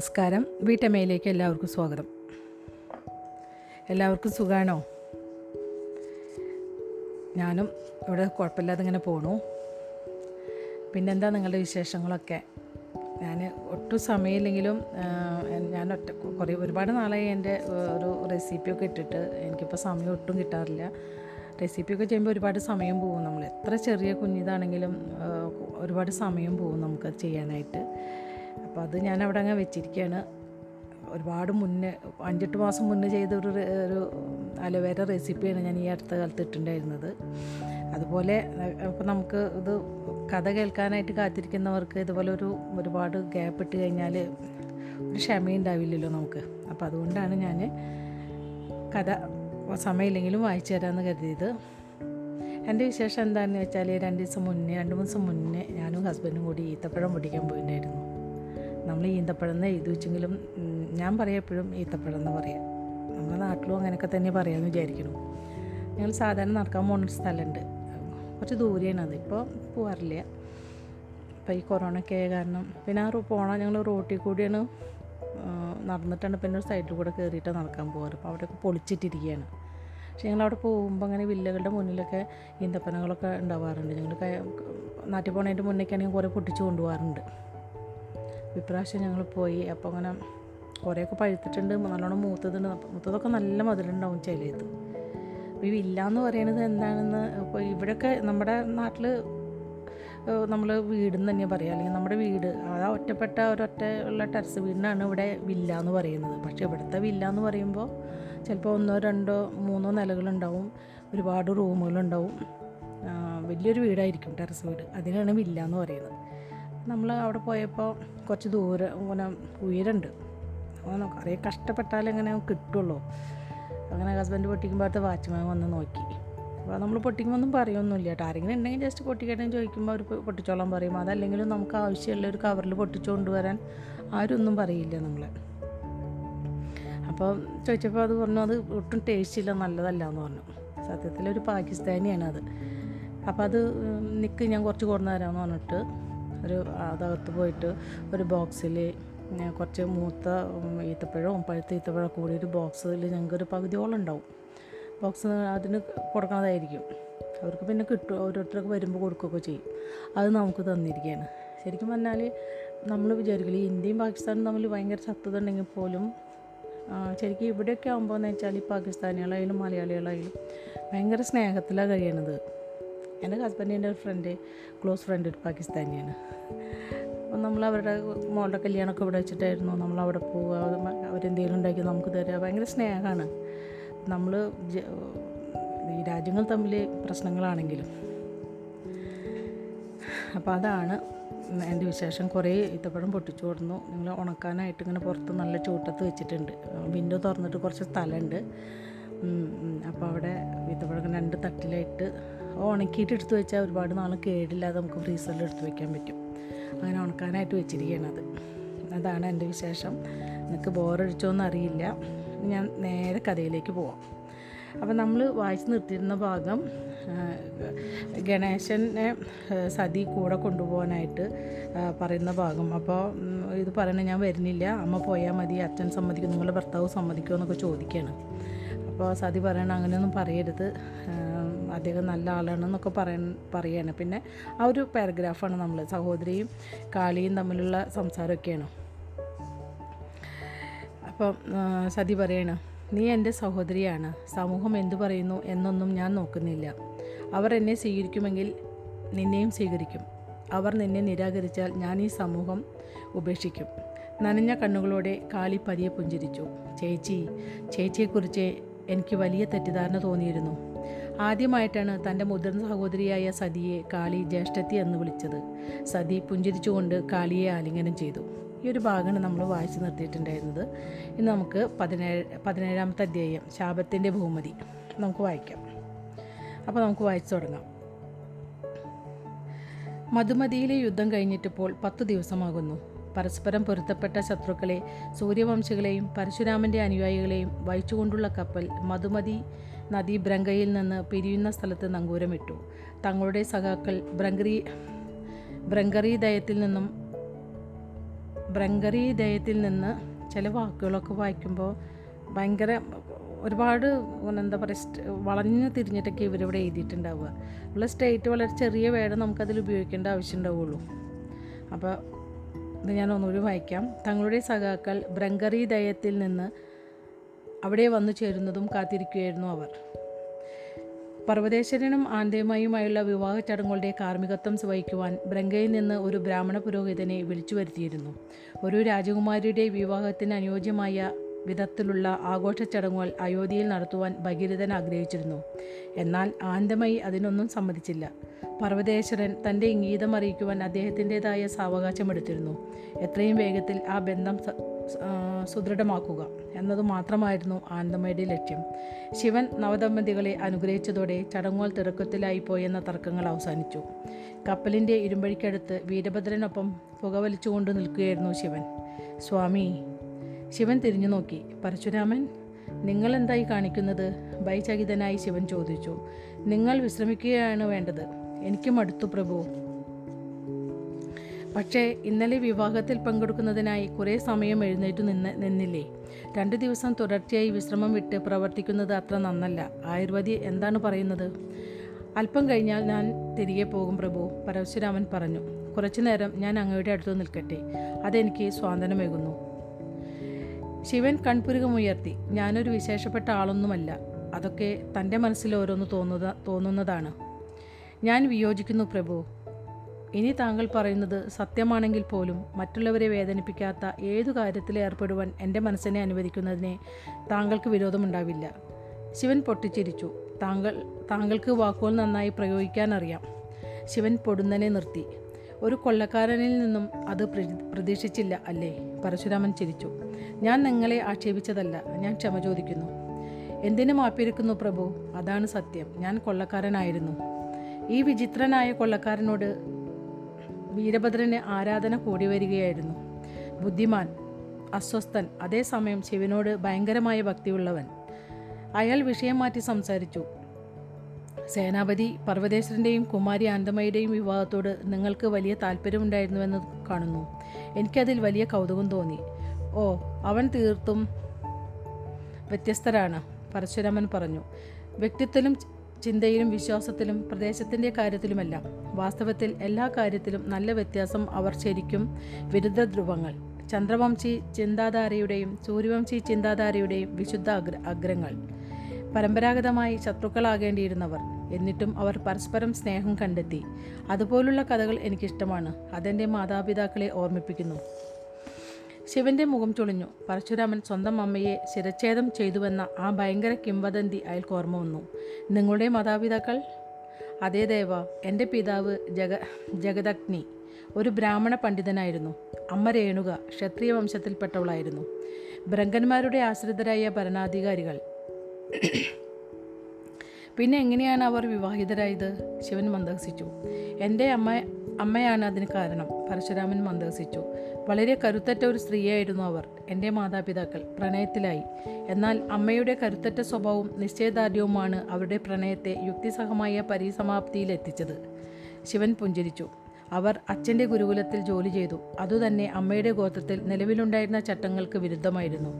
നമസ്കാരം. വീട്ടമ്മയിലേക്ക് എല്ലാവർക്കും സ്വാഗതം. എല്ലാവർക്കും സുഖമാണോ ഞാനും ഇവിടെ കുഴപ്പമില്ലാതെ ഇങ്ങനെ പോണു. പിന്നെന്താ നിങ്ങളുടെ വിശേഷങ്ങളൊക്കെ? ഞാൻ ഒട്ടും സമയമില്ലെങ്കിലും ഞാൻ ഒറ്റ കുറേ ഒരുപാട് നാളായി എന്റെ ഒരു റെസിപ്പിയൊക്കെ ഇട്ടിട്ട് എനിക്കിപ്പോൾ സമയം ഒട്ടും കിട്ടാറില്ല. റെസിപ്പിയൊക്കെ ചെയ്യുമ്പോൾ ഒരുപാട് സമയം പോകും. നമ്മൾ എത്ര ചെറിയ കുഞ്ഞിതാണെങ്കിലും ഒരുപാട് സമയം പോകും നമുക്ക് ചെയ്യാനായിട്ട്. അപ്പോൾ അത് ഞാൻ അവിടെ അങ്ങ് വെച്ചിരിക്കുകയാണ്. ഒരുപാട് മുന്നേ അഞ്ചെട്ട് മാസം മുന്നേ ചെയ്തൊരു ഒരു അലവേര റെസിപ്പിയാണ് ഞാൻ ഈ അടുത്ത കാലത്ത് ഇട്ടിട്ടുണ്ടായിരുന്നത്. അതുപോലെ അപ്പോൾ നമുക്ക് ഇത് കഥ കേൾക്കാനായിട്ട് കാത്തിരിക്കുന്നവർക്ക് ഇതുപോലെ ഒരു ഒരുപാട് ഗ്യാപ്പ് ഇട്ട് കഴിഞ്ഞാൽ ഒരു ക്ഷമയുണ്ടാവില്ലല്ലോ നമുക്ക്. അപ്പോൾ അതുകൊണ്ടാണ് ഞാൻ കഥ സമയമില്ലെങ്കിലും വായിച്ചു തരാമെന്ന് കരുതിയത്. എന്റെ വിശേഷം എന്താണെന്ന് വെച്ചാൽ രണ്ട് ദിവസം മുന്നേ രണ്ട് മൂന്ന് ദിവസം മുന്നേ ഞാനും ഹസ്ബൻഡും കൂടി ഈത്തപ്പഴം പൊടിക്കാൻ പോയിട്ടുണ്ടായിരുന്നു. നമ്മൾ ഈന്തപ്പഴം എന്ന് എഴുതി വെച്ചെങ്കിലും ഞാൻ ഞാൻ പറയപ്പോഴും ഈത്തപ്പഴം എന്ന് പറയാം. നമ്മുടെ നാട്ടിലും അങ്ങനെയൊക്കെ തന്നെ പറയാമെന്ന് വിചാരിക്കണം ഞങ്ങൾ സാധാരണ നടക്കാൻ പോകുന്ന സ്ഥലമുണ്ട്. കുറച്ച് ദൂരെയാണ്. അത് ഇപ്പോൾ പോകാറില്ല ഇപ്പോൾ ഈ കൊറോണയൊക്കെ ആയ കാരണം പിന്നെ ആ പോകണം ഞങ്ങൾ റോട്ടിൽ കൂടിയാണ് നടന്നിട്ടാണ് പിന്നെ ഒരു സൈഡിൽ കൂടെ കയറിയിട്ട് നടക്കാൻ പോകാറ് അപ്പോൾ അവിടെയൊക്കെ പൊളിച്ചിട്ടിരിക്കുകയാണ് പക്ഷെ ഞങ്ങളവിടെ പോകുമ്പോൾ അങ്ങനെ വില്ലകളുടെ മുന്നിലൊക്കെ ഈന്തപ്പനകളൊക്കെ ഉണ്ടാവാറുണ്ട്. ഞങ്ങൾ നാട്ടിൽ പോണതിന്റെ മുന്നേക്കാണെങ്കിൽ കുറേ പൊട്ടിച്ച് കൊണ്ടുപോകാറുണ്ട് ഇപ്രാവശ്യം ഞങ്ങൾ പോയി. അപ്പോൾ അങ്ങനെ കുറേയൊക്കെ പഴുത്തിട്ടുണ്ട്. നല്ലോണം മൂത്തതുണ്ട്. മൂത്തതൊക്കെ നല്ല മധുരമുണ്ടാവും ചിലത് ഈ വില്ല എന്ന് പറയുന്നത് എന്താണെന്ന് ഇപ്പോൾ ഇവിടെയൊക്കെ നമ്മുടെ നാട്ടിൽ നമ്മൾ വീടെന്ന് തന്നെ പറയാം. അല്ലെങ്കിൽ നമ്മുടെ വീട് ആ ഒറ്റപ്പെട്ട ഒരൊറ്റ ഉള്ള ടെറസ് വീടിനാണ് ഇവിടെ വില്ല എന്ന് പറയുന്നത്. പക്ഷേ ഇവിടുത്തെ വില്ല എന്ന് പറയുമ്പോൾ ചിലപ്പോൾ ഒന്നോ രണ്ടോ മൂന്നോ നിലകളുണ്ടാവും. ഒരുപാട് റൂമുകളുണ്ടാവും. വലിയൊരു വീടായിരിക്കും ടെറസ് വീട്. അതിനാണ് വില്ല എന്ന് പറയുന്നത്. നമ്മൾ അവിടെ പോയപ്പോൾ കുറച്ച് ദൂരം ഇങ്ങനെ ഉയരമുണ്ട്. നമുക്ക് കുറേ കഷ്ടപ്പെട്ടാലേ ഇങ്ങനെ കിട്ടുള്ളൂ. അങ്ങനെ ഹസ്ബൻഡ് പൊട്ടിക്കുമ്പോഴത്തെ വാച്ച്മാൻ വന്ന് നോക്കി. അപ്പോൾ നമ്മൾ പൊട്ടിക്കുമ്പോൾ ഒന്നും പറയൊന്നുമില്ല കേട്ടോ. ആരെങ്കിലും ഉണ്ടെങ്കിൽ ജസ്റ്റ് പൊട്ടിക്കട്ടെന്ന് ചോദിക്കുമ്പോൾ അവർ പൊട്ടിച്ചോളാൻ പറയും. അതല്ലെങ്കിലും നമുക്ക് ആവശ്യമുള്ള ഒരു കവറിൽ പൊട്ടിച്ചു കൊണ്ടുവരാൻ ആരൊന്നും പറയില്ല നമ്മളെ. അപ്പോൾ ചോദിച്ചപ്പോൾ അത് പറഞ്ഞു അത് ഒട്ടും ടേസ്റ്റ് ഇല്ല നല്ലതല്ല എന്ന് പറഞ്ഞു. സത്യത്തിൽ ഒരു പാകിസ്ഥാനിയാണ് അത്. അപ്പോൾ അത് നിൽക്ക് ഞാൻ കുറച്ച് കൊണ്ടുവരാമെന്ന് പറഞ്ഞിട്ട് ഒരു അതകത്ത് പോയിട്ട് ഒരു ബോക്സിൽ കുറച്ച് മൂത്ത ഈത്തപ്പഴവും പഴുത്ത ഈത്തപ്പഴം കൂടി ഒരു ബോക്സിൽ ഞങ്ങൾക്ക് ഒരു പകുതിയോളം ഉണ്ടാവും. ബോക്സ് അതിന് കൊടുക്കുന്നതായിരിക്കും അവർക്ക് പിന്നെ കിട്ടും ഓരോരുത്തർക്ക് വരുമ്പോൾ കൊടുക്കുകയൊക്കെ ചെയ്യും. അത് നമുക്ക് തന്നിരിക്കുകയാണ്. ശരിക്കും പറഞ്ഞാൽ നമ്മൾ വിചാരിക്കില്ല ഇന്ത്യയും പാകിസ്ഥാനും തമ്മിൽ ഭയങ്കര ശത്രുത ഉണ്ടെങ്കിൽ പോലും ശരിക്കും ഇവിടെയൊക്കെ ആകുമ്പോൾ എന്ന് വെച്ചാൽ ഈ പാകിസ്ഥാനികളായാലും മലയാളികളായാലും ഭയങ്കര സ്നേഹത്തിലാണ് കഴിയണത്. എന്റെ ഹസ്ബൻഡിന്റെ ഒരു ഫ്രണ്ട് ക്ലോസ് ഫ്രണ്ട് ഒരു പാകിസ്ഥാനിയാണ്. അപ്പം നമ്മൾ അവരുടെ മോളുടെ കല്യാണമൊക്കെ ഇവിടെ വെച്ചിട്ടായിരുന്നു. നമ്മൾ അവിടെ പോവുക അവരെന്തെങ്കിലും ഉണ്ടാക്കി നമുക്ക് തരിക ഭയങ്കര സ്നേഹമാണ്. നമ്മൾ ഈ രാജ്യങ്ങൾ തമ്മിൽ പ്രശ്നങ്ങളാണെങ്കിലും. അപ്പോൾ അതാണ് എന്റെ വിശേഷം. കുറേ ഈത്തപ്പഴം പൊട്ടിച്ചു കൊടുന്നു. ഞങ്ങൾ ഉണക്കാനായിട്ട് ഇങ്ങനെ പുറത്ത് നല്ല ചൂട്ടത്ത് വെച്ചിട്ടുണ്ട്. വിൻഡോ തുറന്നിട്ട് കുറച്ച് സ്ഥലമുണ്ട്. അപ്പോൾ അവിടെ ഈത്തപ്പഴം രണ്ട് തട്ടിലായിട്ട് ഉണക്കിയിട്ട് എടുത്ത് വെച്ചാൽ ഒരുപാട് നാൾ കേടില്ലാതെ നമുക്ക് ഫ്രീസറിൽ എടുത്ത് വയ്ക്കാൻ പറ്റും. അങ്ങനെ ഉണക്കാനായിട്ട് വെച്ചിരിക്കുകയാണ് അത്. അതാണ് എന്റെ വിശേഷം. നിങ്ങൾക്ക് ബോറടിച്ചോന്ന് അറിയില്ല ഞാൻ നേരെ കഥയിലേക്ക് പോവാം. അപ്പം നമ്മൾ വായിച്ചു നിർത്തിയിരുന്ന ഭാഗം ഗണേശനെ സതി കൂടെ കൊണ്ടുപോകാനായിട്ട് പറയുന്ന ഭാഗം. അപ്പോൾ ഇത് പറയണ ഞാൻ വരുന്നില്ല. അമ്മ പോയാൽ മതി അച്ഛൻ സമ്മതിക്കും നിങ്ങളുടെ ഭർത്താവ് സമ്മതിക്കുമോ എന്നൊക്കെ ചോദിക്കുകയാണ്. അപ്പോൾ സതി പറയണ അങ്ങനെയൊന്നും പറയരുത്. അദ്ദേഹം നല്ല ആളാണെന്നൊക്കെ പറയ പറയാണ്. പിന്നെ ആ ഒരു പാരഗ്രാഫാണ് നമ്മൾ സഹോദരിയും കാളിയും തമ്മിലുള്ള സംസാരമൊക്കെയാണ്. അപ്പം സതി പറയാണ് നീ എന്റെ സഹോദരിയാണ്. സമൂഹം എന്തു പറയുന്നു എന്നൊന്നും ഞാൻ നോക്കുന്നില്ല. അവർ എന്നെ സ്വീകരിക്കുമെങ്കിൽ നിന്നെയും സ്വീകരിക്കും. അവർ നിന്നെ നിരാകരിച്ചാൽ ഞാൻ ഈ സമൂഹം ഉപേക്ഷിക്കും. നനഞ്ഞ കണ്ണുകളോടെ കാളി പതിയെ പുഞ്ചിരിച്ചു. ചേച്ചി ചേച്ചിയെക്കുറിച്ച് എനിക്ക് വലിയ തെറ്റിദ്ധാരണ തോന്നിയിരുന്നു. ആദ്യമായിട്ടാണ് തന്റെ മുതിർന്ന സഹോദരിയായ സതിയെ കാളി ജ്യേഷ്ഠത്തി എന്ന് വിളിച്ചത്. സതി പുഞ്ചിരിച്ചുകൊണ്ട് കാളിയെ ആലിംഗനം ചെയ്തു. ഈ ഒരു ഭാഗമാണ് നമ്മൾ വായിച്ചു നിർത്തിയിട്ടുണ്ടായിരുന്നത്. ഇന്ന് നമുക്ക് പതിനേഴ് പതിനേഴാമത്തെ അധ്യായം ശാപത്തിന്റെ ഭൂമതി നമുക്ക് വായിക്കാം. അപ്പോൾ നമുക്ക് വായിച്ചു തുടങ്ങാം. മധുമതിയിലെ യുദ്ധം കഴിഞ്ഞിട്ടിപ്പോൾ പത്തു ദിവസമാകുന്നു. പരസ്പരം പൊരുത്തപ്പെട്ട ശത്രുക്കളെ സൂര്യവംശികളെയും പരശുരാമന്റെ അനുയായികളെയും വഹിച്ചുകൊണ്ടുള്ള കപ്പൽ മധുമതി നദി ബ്രങ്കയിൽ നിന്ന് പിരിയുന്ന സ്ഥലത്ത് നങ്കൂരമിട്ടു. തങ്ങളുടെ സഖാക്കൾ ബ്രങ്കറി ബ്രങ്കറി ദയത്തിൽ നിന്നും ബ്രങ്കറി ദയത്തിൽ നിന്ന് ചില വാക്കുകളൊക്കെ വായിക്കുമ്പോൾ ഭയങ്കര ഒരുപാട് എന്താ പറയുക വളഞ്ഞു തിരിഞ്ഞിട്ടൊക്കെ ഇവരിവിടെ എഴുതിയിട്ടുണ്ടാവുക. ഉള്ള സ്റ്റേറ്റ് വളരെ ചെറിയ വേർഡ് നമുക്കതിൽ ഉപയോഗിക്കേണ്ട ആവശ്യം ഉണ്ടാവുള്ളൂ അപ്പോൾ ഇത് ഞാൻ ഒന്നുകൂടി വായിക്കാം. തങ്ങളുടെ സഖാക്കൾ ബ്രങ്കറി ദയത്തിൽ നിന്ന് അവിടെ വന്നു ചേരുന്നതും കാത്തിരിക്കുകയായിരുന്നു അവർ. പർവതേശ്വരനും ആന്തേമയുമായുള്ള വിവാഹ ചടങ്ങുകളുടെ കാർമ്മികത്വം വഹിക്കുവാൻ ബ്രങ്കയിൽ നിന്ന് ഒരു ബ്രാഹ്മണ പുരോഹിതനെ വിളിച്ചു വരുത്തിയിരുന്നു. ഒരു രാജകുമാരിയുടെ വിവാഹത്തിന് അനുയോജ്യമായ വിധത്തിലുള്ള ആഘോഷ ചടങ്ങുകൾ അയോധ്യയിൽ നടത്തുവാൻ ഭഗീരഥൻ ആഗ്രഹിച്ചിരുന്നു. എന്നാൽ ആന്തമയി അതിനൊന്നും സമ്മതിച്ചില്ല. പർവതേശ്വരൻ തന്റെ ഇംഗീതം അറിയിക്കുവാൻ അദ്ദേഹത്തിന്റെതായ സാവകാശം എടുത്തിരുന്നു. എത്രയും വേഗത്തിൽ ആ ബന്ധം സുദൃഢമാക്കുക എന്നത് മാത്രമായിരുന്നു ആനന്ദമയുടെ ലക്ഷ്യം. ശിവൻ നവദമ്പതികളെ അനുഗ്രഹിച്ചതോടെ ചടങ്ങുകൾ തിരക്കത്തിലായി പോയെന്ന തർക്കങ്ങൾ അവസാനിച്ചു. കപ്പലിന്റെ ഇരുമ്പഴിക്കടുത്ത് വീരഭദ്രനൊപ്പം പുകവലിച്ചുകൊണ്ട് നിൽക്കുകയായിരുന്നു ശിവൻ. സ്വാമി ശിവൻ തിരിഞ്ഞു നോക്കി. പരശുരാമൻ നിങ്ങൾ എന്തായി കാണിക്കുന്നത്? ഭയചകിതനായി ശിവൻ ചോദിച്ചു. നിങ്ങൾ വിശ്രമിക്കുകയാണ് വേണ്ടത്. എനിക്കും അടുത്തു പ്രഭു. പക്ഷേ ഇന്നലെ വിവാഹത്തിൽ പങ്കെടുക്കുന്നതിനായി കുറേ സമയം എഴുന്നേറ്റ് നിന്ന് നിന്നില്ലേ? രണ്ട് ദിവസം തുടർച്ചയായി വിശ്രമം വിട്ട് പ്രവർത്തിക്കുന്നത് അത്ര നന്നല്ല. ആയുർവേദി എന്താണ് പറയുന്നത്? അല്പം കഴിഞ്ഞാൽ ഞാൻ തിരികെ പോകും പ്രഭു പരശുരാമൻ പറഞ്ഞു. കുറച്ചു നേരം ഞാൻ അങ്ങയുടെ അടുത്ത് നിൽക്കട്ടെ. അതെനിക്ക് സ്വാതന്ത്ര്യമേകുന്നു. ശിവൻ കൺപുരുകമുയർത്തി ഞാനൊരു വിശേഷപ്പെട്ട ആളൊന്നുമല്ല. അതൊക്കെ തന്റെ മനസ്സിൽ ഓരോന്ന് തോന്നുക തോന്നുന്നതാണ്. ഞാൻ വിയോജിക്കുന്നു പ്രഭു. ഇനി താങ്കൾ പറയുന്നത് സത്യമാണെങ്കിൽ പോലും മറ്റുള്ളവരെ വേദനിപ്പിക്കാത്ത ഏതു കാര്യത്തിൽ ഏർപ്പെടുവാൻ എന്റെ മനസ്സിനെ അനുവദിക്കുന്നതിനെ താങ്കൾക്ക് വിരോധമുണ്ടാവില്ല. ശിവൻ പൊട്ടിച്ചിരിച്ചു. താങ്കൾ താങ്കൾക്ക് വാക്കുകൾ നന്നായി പ്രയോഗിക്കാനറിയാം. ശിവൻ പൊടുന്നനെ നിർത്തി. ഒരു കൊള്ളക്കാരനിൽ നിന്നും അത് പ്രതി- പ്രതീക്ഷിച്ചില്ല അല്ലേ? പരശുരാമൻ ചിരിച്ചു. ഞാൻ നിങ്ങളെ ആക്ഷേപിച്ചതല്ല ഞാൻ ക്ഷമ ചോദിക്കുന്നു. എന്തിനു മാപ്പിരിക്കുന്നു പ്രഭു? അതാണ് സത്യം. ഞാൻ കൊള്ളക്കാരനായിരുന്നു. ഈ വിചിത്രനായ കൊള്ളക്കാരനോട് വീരഭദ്രന് ആരാധന കൂടി വരികയായിരുന്നു. ബുദ്ധിമാൻ അസ്വസ്ഥൻ അതേസമയം ശിവനോട് ഭയങ്കരമായ ഭക്തിയുള്ളവൻ. അയാൾ വിഷയം മാറ്റി സംസാരിച്ചു. സേനാപതി പർവതേശ്വരന്റെയും കുമാരി ആനന്ദമയുടെയും വിവാഹത്തോട് നിങ്ങൾക്ക് വലിയ താല്പര്യമുണ്ടായിരുന്നുവെന്ന് കാണുന്നു. എനിക്കതിൽ വലിയ കൗതുകം തോന്നി. ഓ അവൻ തീർത്തും വ്യത്യസ്തരാണ് പരശുരാമൻ പറഞ്ഞു. വ്യക്തിത്വത്തിലും ചിന്തയിലും വിശ്വാസത്തിലും പ്രദേശത്തിന്റെ കാര്യത്തിലുമെല്ലാം. വാസ്തവത്തിൽ എല്ലാ കാര്യത്തിലും നല്ല വ്യത്യാസം അവർ ശരിക്കും വിരുദ്ധ ധ്രുവങ്ങൾ ചന്ദ്രവംശി ചിന്താധാരയുടെയും സൂര്യവംശി ചിന്താധാരയുടെയും വിശുദ്ധ അഗ്ര അഗ്രങ്ങൾ. പരമ്പരാഗതമായി ശത്രുക്കളാകേണ്ടിയിരുന്നവർ. എന്നിട്ടും അവർ പരസ്പരം സ്നേഹം കണ്ടെത്തി. അതുപോലുള്ള കഥകൾ എനിക്കിഷ്ടമാണ്. അതെന്റെ മാതാപിതാക്കളെ ഓർമ്മിപ്പിക്കുന്നു. ശിവന്റെ മുഖം ചുളിഞ്ഞു. പരശുരാമൻ സ്വന്തം അമ്മയെ ശിരച്ഛേദം ചെയ്തുവെന്ന ആ ഭയങ്കര കിംവദന്തി അയാൾക്ക് ഓർമ്മ വന്നു. നിങ്ങളുടെ മാതാപിതാക്കൾ? അതേ ദേവ എന്റെ പിതാവ് ജഗ ജഗദഗ്നി. ഒരു ബ്രാഹ്മണ പണ്ഡിതനായിരുന്നു. അമ്മ രേണുക ക്ഷത്രിയ വംശത്തിൽപ്പെട്ടവളായിരുന്നു. ബ്രങ്കന്മാരുടെ ആശ്രിതരായ ഭരണാധികാരികൾ. പിന്നെ എങ്ങനെയാണ് അവർ വിവാഹിതരായത്? ശിവൻ മന്ദഹസിച്ചു. എന്റെ അമ്മ അമ്മയാണ് അതിന് കാരണം. പരശുരാമൻ മന്ദഹസിച്ചു. വളരെ കരുത്തറ്റ ഒരു സ്ത്രീയായിരുന്നു അവർ. എന്റെ മാതാപിതാക്കൾ പ്രണയത്തിലായി. എന്നാൽ അമ്മയുടെ കരുത്തറ്റ സ്വഭാവവും നിശ്ചയദാർഢ്യവുമാണ് അവരുടെ പ്രണയത്തെ യുക്തിസഹമായ പരിസമാപ്തിയിലെത്തിച്ചത്. ശിവൻ പുഞ്ചിരിച്ചു. അവർ അച്ഛന്റെ ഗുരുകുലത്തിൽ ജോലി ചെയ്തു. അതുതന്നെ അമ്മയുടെ ഗോത്രത്തിൽ നിലവിലുണ്ടായിരുന്ന ചട്ടങ്ങൾക്ക് വിരുദ്ധമായിരുന്നു.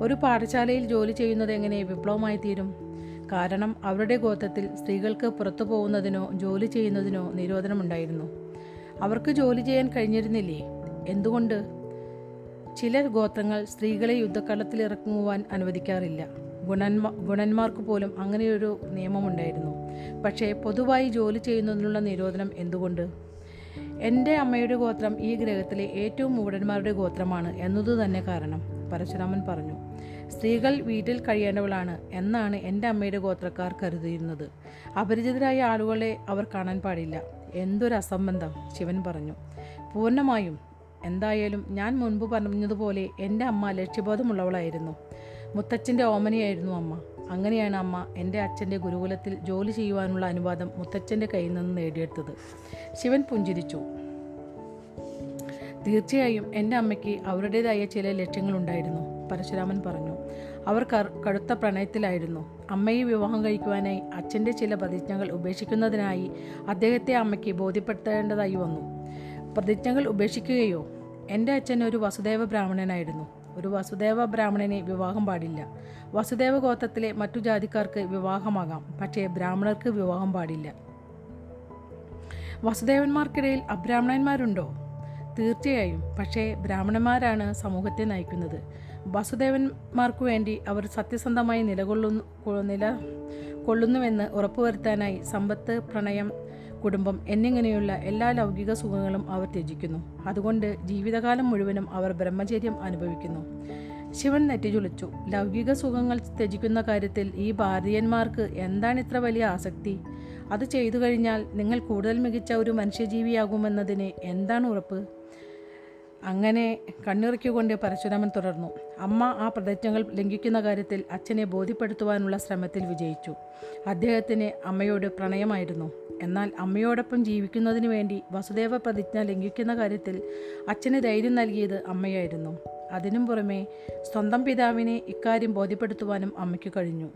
ഒരു പാഠശാലയിൽ ജോലി ചെയ്യുന്നത് എങ്ങനെ വിപ്ലവമായി തീരും കാരണം അവരുടെ ഗോത്രത്തിൽ സ്ത്രീകൾക്ക് പുറത്തു പോകുന്നതിനോ ജോലി ചെയ്യുന്നതിനോ നിരോധനമുണ്ടായിരുന്നു. അവർക്ക് ജോലി ചെയ്യാൻ കഴിഞ്ഞിരുന്നില്ലേ? എന്തുകൊണ്ട്? ചില ഗോത്രങ്ങൾ സ്ത്രീകളെ യുദ്ധക്കളത്തിൽ ഇറക്കുവാൻ അനുവദിക്കാറില്ല. ഗുണന്മാ ഗുണന്മാർക്ക് പോലും അങ്ങനെയൊരു നിയമമുണ്ടായിരുന്നു. പക്ഷേ പൊതുവായി ജോലി ചെയ്യുന്നതിനുള്ള നിരോധനം എന്തുകൊണ്ട്? എന്റെ അമ്മയുടെ ഗോത്രം ഈ ഗ്രഹത്തിലെ ഏറ്റവും മൂടന്മാരുടെ ഗോത്രമാണ് എന്നതു തന്നെ കാരണം പരശുരാമൻ പറഞ്ഞു. സ്ത്രീകൾ വീട്ടിൽ കഴിയേണ്ടവളാണ് എന്നാണ് എന്റെ അമ്മയുടെ ഗോത്രക്കാർ കരുതിയിരുന്നത്. അപരിചിതരായ ആളുകളെ അവർ കാണാൻ പാടില്ല. എന്തൊരു അസംബന്ധം ശിവൻ പറഞ്ഞു. പൂർണമായും എന്തായാലും ഞാൻ മുൻപ് പറഞ്ഞതുപോലെ എന്റെ അമ്മ ലക്ഷ്യബോധമുള്ളവളായിരുന്നു. മുത്തച്ഛന്റെ ഓമനയായിരുന്നു അമ്മ. അങ്ങനെയാണ് അമ്മ എന്റെ അച്ഛന്റെ ഗുരുകുലത്തിൽ ജോലി ചെയ്യുവാനുള്ള അനുവാദം മുത്തച്ഛന്റെ കയ്യിൽ നിന്ന് നേടിയെടുത്തത്. ശിവൻ പുഞ്ചിരിച്ചു. തീർച്ചയായും എന്റെ അമ്മയ്ക്ക് അവരുടേതായ ചില ലക്ഷ്യങ്ങളുണ്ടായിരുന്നു പരശുരാമൻ പറഞ്ഞു. അവർ കടുത്ത പ്രണയത്തിലായിരുന്നു. അമ്മയെ വിവാഹം കഴിക്കുവാനായി അച്ഛന്റെ ചില പ്രതിജ്ഞകൾ ഉപേക്ഷിക്കുന്നതിനായി അദ്ദേഹത്തെ അമ്മയ്ക്ക് ബോധ്യപ്പെടുത്തേണ്ടതായി വന്നു. പ്രതിജ്ഞകൾ ഉപേക്ഷിക്കുകയോ എന്റെ അച്ഛൻ ഒരു വസുദേവ ബ്രാഹ്മണനായിരുന്നു. ഒരു വസുദേവ ബ്രാഹ്മണനെ വിവാഹം പാടില്ല. വസുദേവ ഗോത്രത്തിലെ മറ്റു ജാതിക്കാർക്ക് വിവാഹമാകാം. പക്ഷേ ബ്രാഹ്മണർക്ക് വിവാഹം പാടില്ല. വസുദേവന്മാർക്കിടയിൽ അബ്രാഹ്മണന്മാരുണ്ടോ? തീർച്ചയായും. പക്ഷേ ബ്രാഹ്മണന്മാരാണ് സമൂഹത്തെ നയിക്കുന്നത്. വസുദേവന്മാർക്കു വേണ്ടി അവർ സത്യസന്ധമായി നിലകൊള്ളുന്നു നില കൊള്ളുന്നുവെന്ന് ഉറപ്പുവരുത്താനായി സമ്പത്ത് പ്രണയം കുടുംബം എന്നിങ്ങനെയുള്ള എല്ലാ ലൗകിക സുഖങ്ങളും അവർ ത്യജിക്കുന്നു. അതുകൊണ്ട് ജീവിതകാലം മുഴുവനും അവർ ബ്രഹ്മചര്യം അനുഭവിക്കുന്നു. ശിവൻ നെറ്റിചുളിച്ചു. ലൗകിക സുഖങ്ങൾ ത്യജിക്കുന്ന കാര്യത്തിൽ ഈ ഭാരതീയന്മാർക്ക് എന്താണ് ഇത്ര വലിയ ആസക്തി? അത് ചെയ്തു കഴിഞ്ഞാൽ നിങ്ങൾ കൂടുതൽ മികച്ച ഒരു മനുഷ്യജീവിയാകുമെന്നതിന് എന്താണ് ഉറപ്പ്? അങ്ങനെ കണ്ണിറക്കിക്കൊണ്ട് പരശുരാമൻ തുടർന്നു. അമ്മ ആ പ്രതിജ്ഞകൾ ലംഘിക്കുന്ന കാര്യത്തിൽ അച്ഛനെ ബോധ്യപ്പെടുത്തുവാനുള്ള ശ്രമത്തിൽ വിജയിച്ചു. അദ്ദേഹത്തിന് അമ്മയോട് പ്രണയമായിരുന്നു. എന്നാൽ അമ്മയോടൊപ്പം ജീവിക്കുന്നതിന് വേണ്ടി വസുദേവ പ്രതിജ്ഞ ലംഘിക്കുന്ന കാര്യത്തിൽ അച്ഛന് ധൈര്യം നൽകിയത് അമ്മയായിരുന്നു. അതിനും പുറമെ സ്വന്തം പിതാവിനെ ഇക്കാര്യം ബോധ്യപ്പെടുത്തുവാനും അമ്മയ്ക്ക് കഴിഞ്ഞു.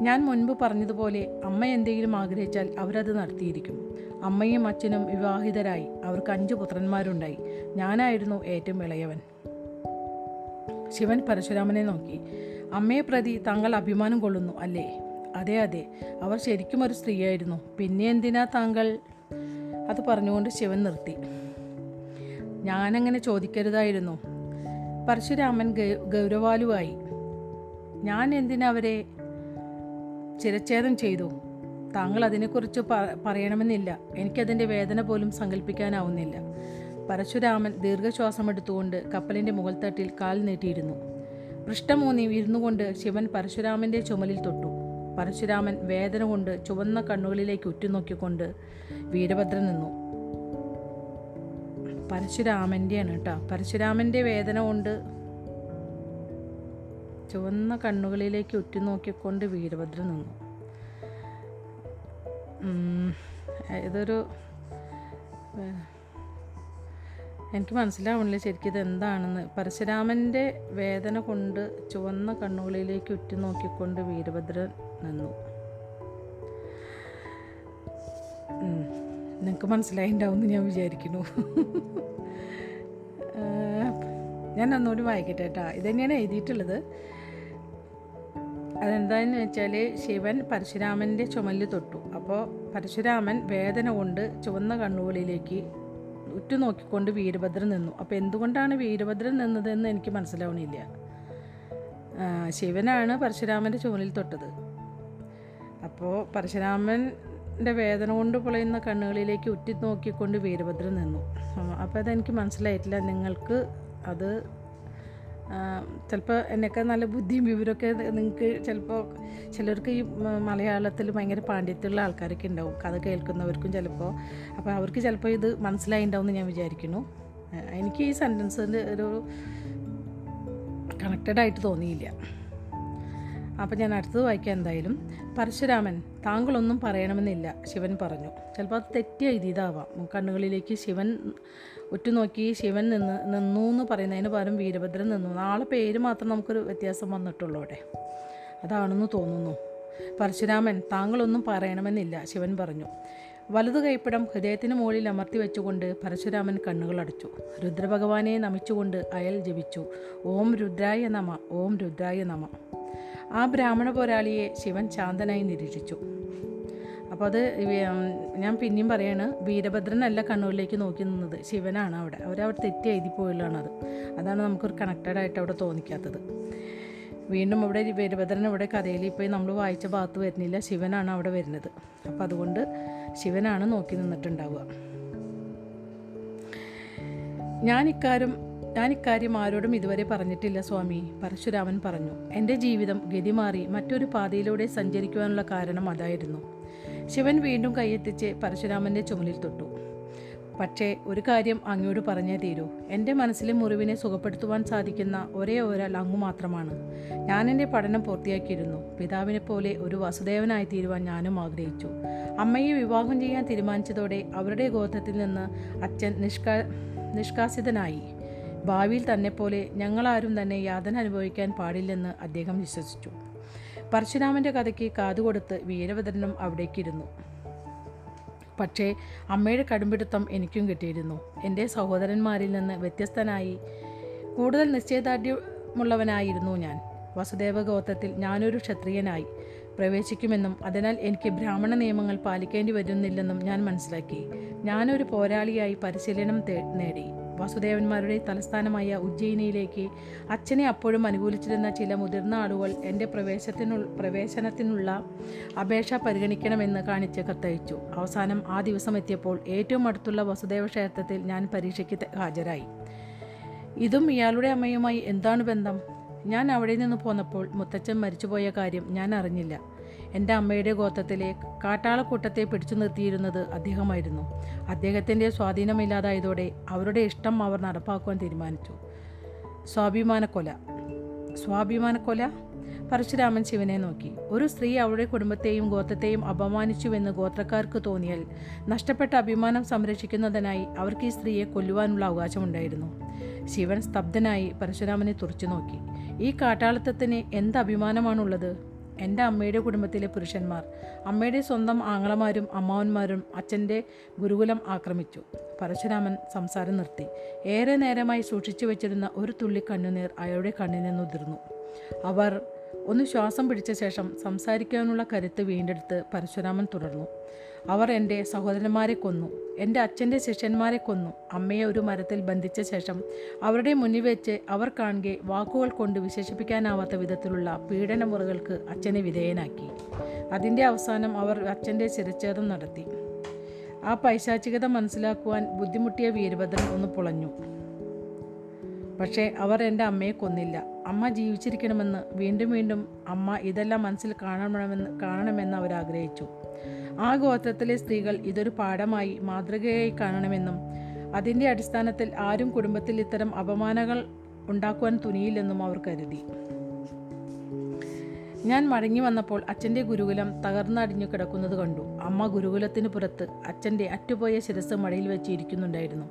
ഞാൻ മുൻപ് പറഞ്ഞതുപോലെ അമ്മ എന്തെങ്കിലും ആഗ്രഹിച്ചാൽ അവരത് നടത്തിയിരിക്കും. അമ്മയും അച്ഛനും വിവാഹിതരായി. അവർക്ക് അഞ്ച് പുത്രന്മാരുണ്ടായി. ഞാനായിരുന്നു ഏറ്റവും ഇളയവൻ. ശിവൻ പരശുരാമനെ നോക്കി. അമ്മയെ പ്രതി താങ്കൾ അഭിമാനം കൊള്ളുന്നു അല്ലേ? അതെ അതെ. അവർ ശരിക്കും ഒരു സ്ത്രീയായിരുന്നു. പിന്നെ എന്തിനാ താങ്കൾ? അത് പറഞ്ഞുകൊണ്ട് ശിവൻ നിർത്തി. ഞാനങ്ങനെ ചോദിക്കരുതായിരുന്നു. പരശുരാമൻ ഗൗരവാലുവായി. ഞാൻ എന്തിനവരെ ചിരച്ഛേദം ചെയ്തു? താങ്കൾ അതിനെക്കുറിച്ച് പറയണമെന്നില്ല. എനിക്കതിന്റെ വേദന പോലും സങ്കല്പിക്കാനാവുന്നില്ല പരശുരാമൻ ദീർഘശ്വാസമെടുത്തുകൊണ്ട് കപ്പലിന്റെ മുകൾത്തട്ടിൽ കാൽ നീട്ടിയിരുന്നു. പൃഷ്ഠമൂന്നി ഇരുന്നുകൊണ്ട് ശിവൻ പരശുരാമന്റെ ചുമലിൽ തൊട്ടു. പരശുരാമൻ വേദന കൊണ്ട് ചുവന്ന കണ്ണുകളിലേക്ക് ഉറ്റുനോക്കിക്കൊണ്ട് വീരഭദ്രൻ നിന്നു. പരശുരാമന്റെയാണ് കേട്ടോ. പരശുരാമന്റെ വേദന കൊണ്ട് ചുവന്ന കണ്ണുകളിലേക്ക് ഉറ്റുനോക്കിക്കൊണ്ട് വീരഭദ്രൻ നിന്നു. ഇതൊരു എനിക്ക് മനസ്സിലാവുന്നില്ല ശരിക്കും ഇത് എന്താണെന്ന് പരശുരാമന്റെ വേദന കൊണ്ട് ചുവന്ന കണ്ണുകളിലേക്ക് ഉറ്റുനോക്കിക്കൊണ്ട് വീരഭദ്രൻ നിന്നു. നിങ്ങൾക്ക് മനസ്സിലായിണ്ടാവും എന്ന് ഞാൻ വിചാരിക്കുന്നു. ഞാൻ ഒന്നുകൂടി വായിക്കട്ടെ കേട്ടോ ഇതന്നെയാണ് എഴുതിയിട്ടുള്ളത്. അതെന്താന്ന് വെച്ചാൽ ശിവൻ പരശുരാമന്റെ ചുമലിൽ തൊട്ടു. അപ്പോൾ പരശുരാമൻ വേദന കൊണ്ട് ചുവന്ന കണ്ണുകളിലേക്ക് ഉറ്റുനോക്കിക്കൊണ്ട് വീരഭദ്രൻ നിന്നു. അപ്പോൾ എന്തുകൊണ്ടാണ് വീരഭദ്രൻ നിന്നതെന്ന് എനിക്ക് മനസ്സിലാവണില്ല. ശിവനാണ് പരശുരാമന്റെ ചുമലിൽ തൊട്ടത്. അപ്പോൾ പരശുരാമന്റെ വേദന കൊണ്ട് പൊളയുന്ന കണ്ണുകളിലേക്ക് ഉറ്റി നോക്കിക്കൊണ്ട് വീരഭദ്രൻ നിന്നു. അപ്പോൾ അതെനിക്ക് മനസ്സിലായിട്ടില്ല. നിങ്ങൾക്ക് അത് ചിലപ്പോൾ എന്നൊക്കെ നല്ല ബുദ്ധിയും വിവരമൊക്കെ നിങ്ങൾക്ക് ചിലപ്പോൾ ചിലർക്ക് ഈ മലയാളത്തിൽ ഭയങ്കര പാണ്ഡിത്യമുള്ള ആൾക്കാരൊക്കെ ഉണ്ടാവും. കഥ കേൾക്കുന്നവർക്കും ചിലപ്പോൾ അപ്പോൾ അവർക്ക് ചിലപ്പോൾ ഇത് മനസ്സിലായിണ്ടാവും എന്ന് ഞാൻ വിചാരിക്കുന്നു. എനിക്ക് ഈ സെന്റൻസിന്റെ ഒരു കണക്റ്റഡ് ആയിട്ട് തോന്നിയില്ല. അപ്പോൾ ഞാൻ അടുത്തത് വായിക്കാം എന്തായാലും. പരശുരാമൻ താങ്കളൊന്നും പറയണമെന്നില്ല ശിവൻ പറഞ്ഞു. ചിലപ്പോൾ അത് തെറ്റിയ ഇതാവാം കണ്ണുകളിലേക്ക് ശിവൻ ഉറ്റുനോക്കി ശിവൻ നിന്ന് നിന്നു എന്ന് പറയുന്നതിന് പകരം വീരഭദ്രൻ നിന്നു. ആളെ പേര് മാത്രം നമുക്കൊരു വ്യത്യാസം വന്നിട്ടുള്ളൂ അവിടെ. അതാണെന്ന് തോന്നുന്നു. പരശുരാമൻ താങ്കളൊന്നും പറയണമെന്നില്ല ശിവൻ പറഞ്ഞു. വലതു കൈപ്പിടം ഹൃദയത്തിന് മുകളിൽ അമർത്തി വെച്ചുകൊണ്ട് പരശുരാമൻ കണ്ണുകളടച്ചു രുദ്രഭഗവാനെ നമിച്ചുകൊണ്ട് അയൽ ജപിച്ചു. ഓം രുദ്രായ നമ ഓം രുദ്രായ നമ. ആ ബ്രാഹ്മണ പോരാളിയെ ശിവൻ ശാന്തനായി നിരീക്ഷിച്ചു. അപ്പോൾ അത് ഞാൻ പിന്നെയും പറയാണ് വീരഭദ്രനല്ല കണ്ണൂരിലേക്ക് നോക്കി നിന്നത്. ശിവനാണ് അവിടെ. അവരവിടെ തെറ്റി എഴുതി അത് അതാണ് നമുക്കൊരു കണക്റ്റഡ് ആയിട്ട് അവിടെ തോന്നിക്കാത്തത്. വീണ്ടും ഇവിടെ വീരഭദ്രൻ ഇവിടെ കഥയിൽ ഇപ്പോൾ നമ്മൾ വായിച്ച ഭാഗത്ത് വരുന്നില്ല. ശിവനാണ് അവിടെ വരുന്നത്. അപ്പോൾ അതുകൊണ്ട് ശിവനാണ് നോക്കി നിന്നിട്ടുണ്ടാവുക. ഞാൻ ഇക്കാര്യം ഞാൻ ഇക്കാര്യം ആരോടും ഇതുവരെ പറഞ്ഞിട്ടില്ല സ്വാമി. പരശുരാമൻ പറഞ്ഞു എന്റെ ജീവിതം ഗതിമാറി മറ്റൊരു പാതയിലൂടെ സഞ്ചരിക്കുവാനുള്ള കാരണം അതായിരുന്നു. ശിവൻ വീണ്ടും കൈയെത്തിച്ച് പരശുരാമന്റെ ചുമലിൽ തൊട്ടു. പക്ഷേ ഒരു കാര്യം അങ്ങയോട് പറഞ്ഞേ തീരൂ. എന്റെ മനസ്സിലെ മുറിവിനെ സുഖപ്പെടുത്തുവാൻ സാധിക്കുന്ന ഒരേ ഒരാൾ അങ്ങു മാത്രമാണ്. ഞാൻ എന്റെ പഠനം പൂർത്തിയാക്കിയിരുന്നു. പിതാവിനെ പോലെ ഒരു വസുദേവനായി തീരുവാൻ ഞാനും ആഗ്രഹിച്ചു. അമ്മയെ വിവാഹം ചെയ്യാൻ തീരുമാനിച്ചതോടെ അവരുടെ ഗോത്രത്തിൽ നിന്ന് അച്ഛൻ നിഷ്കാ നിഷ്കാസിതനായി. ഭാവിയിൽ തന്നെ പോലെ ഞങ്ങളാരും തന്നെ യാതന അനുഭവിക്കാൻ പാടില്ലെന്ന് അദ്ദേഹം വിശ്വസിച്ചു. പരശുരാമന്റെ കഥയ്ക്ക് കാതുകൊടുത്ത് വീരഭദ്രനും അവിടേക്കിരുന്നു പക്ഷേ അമ്മയുടെ കടുംപിടുത്തം എനിക്കും കിട്ടിയിരുന്നു. എന്റെ സഹോദരന്മാരിൽ നിന്ന് വ്യത്യസ്തനായി കൂടുതൽ നിശ്ചയദാർഢ്യമുള്ളവനായിരുന്നു ഞാൻ. വസുദേവ ഗോത്രത്തിൽ ഞാനൊരു ക്ഷത്രിയനായി പ്രവേശിക്കുമെന്നും അതിനാൽ എനിക്ക് ബ്രാഹ്മണ നിയമങ്ങൾ പാലിക്കേണ്ടി വരുന്നില്ലെന്നും ഞാൻ മനസ്സിലാക്കി. ഞാനൊരു പോരാളിയായി പരിശീലനം നേടി. വസുദേവന്മാരുടെ തലസ്ഥാനമായ ഉജ്ജയിനിയിലേക്ക് അച്ഛനെ അപ്പോഴും അനുകൂലിച്ചിരുന്ന ചില മുതിർന്ന ആളുകൾ എന്റെ പ്രവേശത്തിനു പ്രവേശനത്തിനുള്ള അപേക്ഷ പരിഗണിക്കണമെന്ന് കാണിച്ച് കത്തയച്ചു. അവസാനം ആ ദിവസം എത്തിയപ്പോൾ ഏറ്റവും അടുത്തുള്ള വസുദേവ ക്ഷേത്രത്തിൽ ഞാൻ പരീക്ഷയ്ക്ക് ഹാജരായി. ഇതും ഇയാളുടെ അമ്മയുമായി എന്താണ് ബന്ധം? ഞാൻ അവിടെ നിന്ന് പോന്നപ്പോൾ മുത്തച്ഛൻ മരിച്ചുപോയ കാര്യം ഞാൻ അറിഞ്ഞില്ല. എന്റെ അമ്മയുടെ ഗോത്രത്തിലെ കാട്ടാളക്കൂട്ടത്തെ പിടിച്ചു നിർത്തിയിരുന്നത് അദ്ദേഹമായിരുന്നു. അദ്ദേഹത്തിന്റെ സ്വാധീനമില്ലാതായതോടെ അവരുടെ ഇഷ്ടം അവർ നടപ്പാക്കുവാൻ തീരുമാനിച്ചു. സ്വാഭിമാനക്കൊല. സ്വാഭിമാനക്കൊല? പരശുരാമൻ ശിവനെ നോക്കി. ഒരു സ്ത്രീ അവളുടെ കുടുംബത്തെയും ഗോത്രത്തെയും അപമാനിച്ചുവെന്ന് ഗോത്രക്കാർക്ക് തോന്നിയാൽ നഷ്ടപ്പെട്ട അഭിമാനം സംരക്ഷിക്കുന്നതിനായി അവർക്ക് ഈ സ്ത്രീയെ കൊല്ലുവാനുള്ള അവകാശമുണ്ടായിരുന്നു. ശിവൻ സ്തബ്ധനായി പരശുരാമനെ തുറച്ചു നോക്കി. ഈ കാട്ടാളിത്തത്തിന് എന്ത് അഭിമാനമാണുള്ളത്? എന്റെ അമ്മയുടെ കുടുംബത്തിലെ പുരുഷന്മാർ അമ്മയുടെ സ്വന്തം ആങ്ങളമാരും അമ്മാവന്മാരും അച്ഛന്റെ ഗുരുകുലം ആക്രമിച്ചു. പരശുരാമൻ സംസാരം നിർത്തി. ഏറെ നേരമായി സൂക്ഷിച്ചു വെച്ചിരുന്ന ഒരു തുള്ളി കണ്ണുനീർ അയാളുടെ കണ്ണിൽ നിന്നുതിർന്നു. അവർ ഒന്ന് ശ്വാസം പിടിച്ച ശേഷം സംസാരിക്കാനുള്ള കരുത്ത് വീണ്ടെടുത്ത് പരശുരാമൻ തുടർന്നു. അവർ എന്റെ സഹോദരന്മാരെ കൊന്നു. എന്റെ അച്ഛന്റെ ശിഷ്യന്മാരെ കൊന്നു. അമ്മയെ ഒരു മരത്തിൽ ബന്ധിച്ച ശേഷം അവരുടെ മുന്നിൽ വെച്ച് അവർ കാണുകെ വാക്കുകൾ കൊണ്ട് വിശേഷിപ്പിക്കാനാവാത്ത വിധത്തിലുള്ള പീഡനമുറകൾക്ക് അച്ഛനെ വിധേയനാക്കി. അതിന്റെ അവസാനം അവർ അച്ഛന്റെ ശിരച്ഛേദം നടത്തി. ആ പൈശാചികത മനസ്സിലാക്കുവാൻ ബുദ്ധിമുട്ടിയ വീരഭദ്രൻ ഒന്ന് പുളഞ്ഞു. പക്ഷേ അവർ എന്റെ അമ്മയെ കൊന്നില്ല. അമ്മ ജീവിച്ചിരിക്കണമെന്ന് വീണ്ടും വീണ്ടും അമ്മ ഇതെല്ലാം മനസ്സിൽ കാണണമെന്ന് കാണണമെന്ന് അവർ ആഗ്രഹിച്ചു. ആ ഗോത്രത്തിലെ സ്ത്രീകൾ ഇതൊരു പാഠമായി മാതൃകയായി കാണണമെന്നും അതിന്റെ അടിസ്ഥാനത്തിൽ ആരും കുടുംബത്തിൽ ഇത്തരം അപമാനങ്ങൾ ഉണ്ടാക്കുവാൻ തുനിയില്ലെന്നും അവർ കരുതി. ഞാൻ മടങ്ങി വന്നപ്പോൾ അച്ഛന്റെ ഗുരുകുലം തകർന്നടിഞ്ഞു കിടക്കുന്നത് കണ്ടു. അമ്മ ഗുരുകുലത്തിന് പുറത്ത് അച്ഛന്റെ അറ്റുപോയ ശിരസ് മഴയിൽ വെച്ച് ഇരിക്കുന്നുണ്ടായിരുന്നു.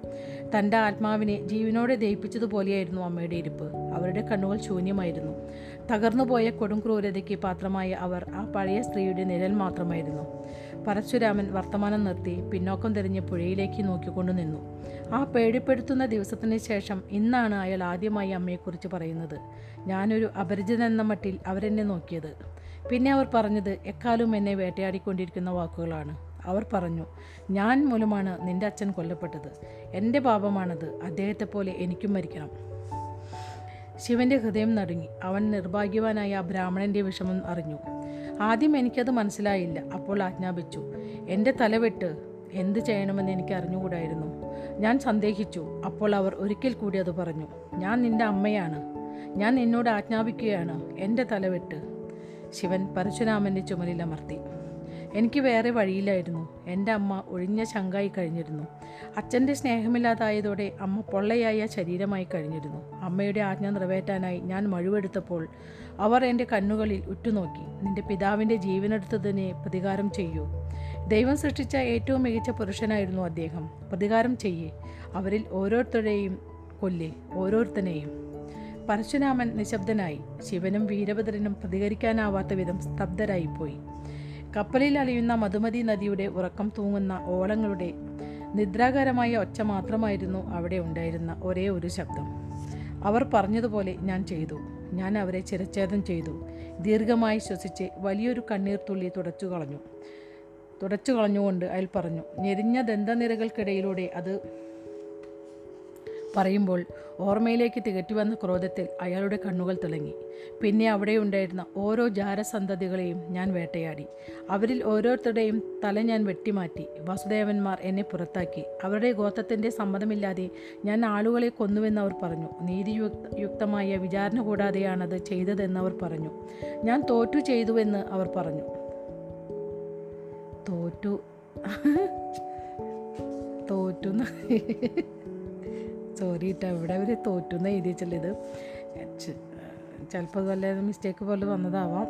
തന്റെ ആത്മാവിനെ ജീവനോടെ ദയിപ്പിച്ചതുപോലെയായിരുന്നു അമ്മയുടെ ഇരിപ്പ്. അവരുടെ കണ്ണുകൾ ശൂന്യമായിരുന്നു. തകർന്നുപോയ കൊടും ക്രൂരതയ്ക്ക് പാത്രമായ അവർ ആ പഴയ സ്ത്രീയുടെ നിഴൽ മാത്രമായിരുന്നു. പരശുരാമൻ വർത്തമാനം നിർത്തി പിന്നോക്കം തിരിഞ്ഞ് പുഴയിലേക്ക് നോക്കിക്കൊണ്ടു നിന്നു. ആ പേടിപ്പെടുത്തുന്ന ദിവസത്തിന് ശേഷം ഇന്നാണ് അയാൾ ആദ്യമായി അമ്മയെക്കുറിച്ച് പറയുന്നത്. ഞാനൊരു അപരിചിതനെന്ന മട്ടിൽ അവരെന്നെ നോക്കിയത്. പിന്നെ അവർ പറഞ്ഞത് എക്കാലും എന്നെ വേട്ടയാടിക്കൊണ്ടിരിക്കുന്ന വാക്കുകളാണ്. അവർ പറഞ്ഞു ഞാൻ മൂലമാണ് നിന്റെ അച്ഛൻ കൊല്ലപ്പെട്ടത്. എന്റെ പാപമാണത്. അദ്ദേഹത്തെ പോലെ എനിക്കും മരിക്കണം. ശിവന്റെ ഹൃദയം നടുങ്ങി. അവൻ നിർഭാഗ്യവാനായ ആ ബ്രാഹ്മണന്റെ വിഷമം അറിഞ്ഞു. ആദ്യം എനിക്കത് മനസ്സിലായില്ല. അപ്പോൾ ആജ്ഞാപിച്ചു. എന്റെ തലവെട്ട് എന്ത് ചെയ്യണമെന്ന് എനിക്ക് അറിഞ്ഞുകൂടായിരുന്നു. ഞാൻ സന്ദേഹിച്ചു. അപ്പോൾ അവർ ഒരിക്കൽ കൂടി അത് പറഞ്ഞു. ഞാൻ നിന്റെ അമ്മയാണ്. ഞാൻ നിന്നോട് ആജ്ഞാപിക്കുകയാണ്. എന്റെ തലവെട്ട് ശിവൻ പരശുരാമന്റെ ചുമലിലമർത്തി എനിക്ക് വേറെ വഴിയില്ലായിരുന്നു. എന്റെ അമ്മ ഒഴിഞ്ഞ ശങ്കായി കഴിഞ്ഞിരുന്നു. അച്ഛന്റെ സ്നേഹമില്ലാതായതോടെ അമ്മ പൊള്ളയായ ശരീരമായി കഴിഞ്ഞിരുന്നു. അമ്മയുടെ ആജ്ഞ നിറവേറ്റാനായി ഞാൻ മഴുവെടുത്തപ്പോൾ അവർ എന്റെ കണ്ണുകളിൽ ഉറ്റുനോക്കി. നിന്റെ പിതാവിന്റെ ജീവനെടുത്തതിനെ പ്രതികാരം ചെയ്യൂ. ദൈവം സൃഷ്ടിച്ച ഏറ്റവും മികച്ച പുരുഷനായിരുന്നു അദ്ദേഹം. പ്രതികാരം ചെയ്യേ. അവരിൽ ഓരോരുത്തരെയും കൊല്ലേ. ഓരോരുത്തനെയും. പരശുരാമൻ നിശബ്ദനായി. ശിവനും വീരഭദ്രനും പ്രതികരിക്കാനാവാത്ത വിധം സ്തബ്ധരായിപ്പോയി. കപ്പലിൽ അലിയുന്ന മധുമതി നദിയുടെ ഉറക്കം തൂങ്ങുന്ന ഓളങ്ങളുടെ നിദ്രാകരമായ ഒച്ച മാത്രമായിരുന്നു അവിടെ ഉണ്ടായിരുന്ന ഒരേ ഒരു ശബ്ദം. അവർ പറഞ്ഞതുപോലെ ഞാൻ ചെയ്തു. ഞാൻ അവരെ ചിരച്ഛേദം ചെയ്തു. ദീർഘമായി ശ്വസിച്ച് വലിയൊരു കണ്ണീർ തുള്ളി തുടച്ചു കളഞ്ഞു. തുടച്ചു കളഞ്ഞുകൊണ്ട് അയാൾ പറഞ്ഞു ഞെരിഞ്ഞ ദന്തനിരകൾക്കിടയിലൂടെ അത് പറയുമ്പോൾ ഓർമ്മയിലേക്ക് തികറ്റി വന്ന ക്രോധത്തിൽ അയാളുടെ കണ്ണുകൾ തിളങ്ങി. പിന്നെ അവിടെ ഉണ്ടായിരുന്ന ഓരോ ജാരസന്തതികളെയും ഞാൻ വേട്ടയാടി. അവരിൽ ഓരോരുത്തരുടെയും തല ഞാൻ വെട്ടിമാറ്റി. വസുദേവന്മാർ എന്നെ പുറത്താക്കി. അവരുടെ ഗോത്രത്തിന്റെ സമ്മതമില്ലാതെ ഞാൻ ആളുകളെ കൊന്നുവെന്ന് അവർ പറഞ്ഞു. നീതിയുക്ത യുക്തമായ വിചാരണ കൂടാതെയാണത് ചെയ്തതെന്ന് അവർ പറഞ്ഞു. ഞാൻ തോറ്റു ചെയ്തുവെന്ന് അവർ പറഞ്ഞു. തോറ്റു. തോറ്റു സോറി കേട്ടോ ഇവിടെ അവർ തോറ്റുന്ന എഴുതി വെച്ചുള്ള ഇത് ചിലപ്പോൾ വല്ല മിസ്റ്റേക്ക് പോലെ വന്നതാവാം.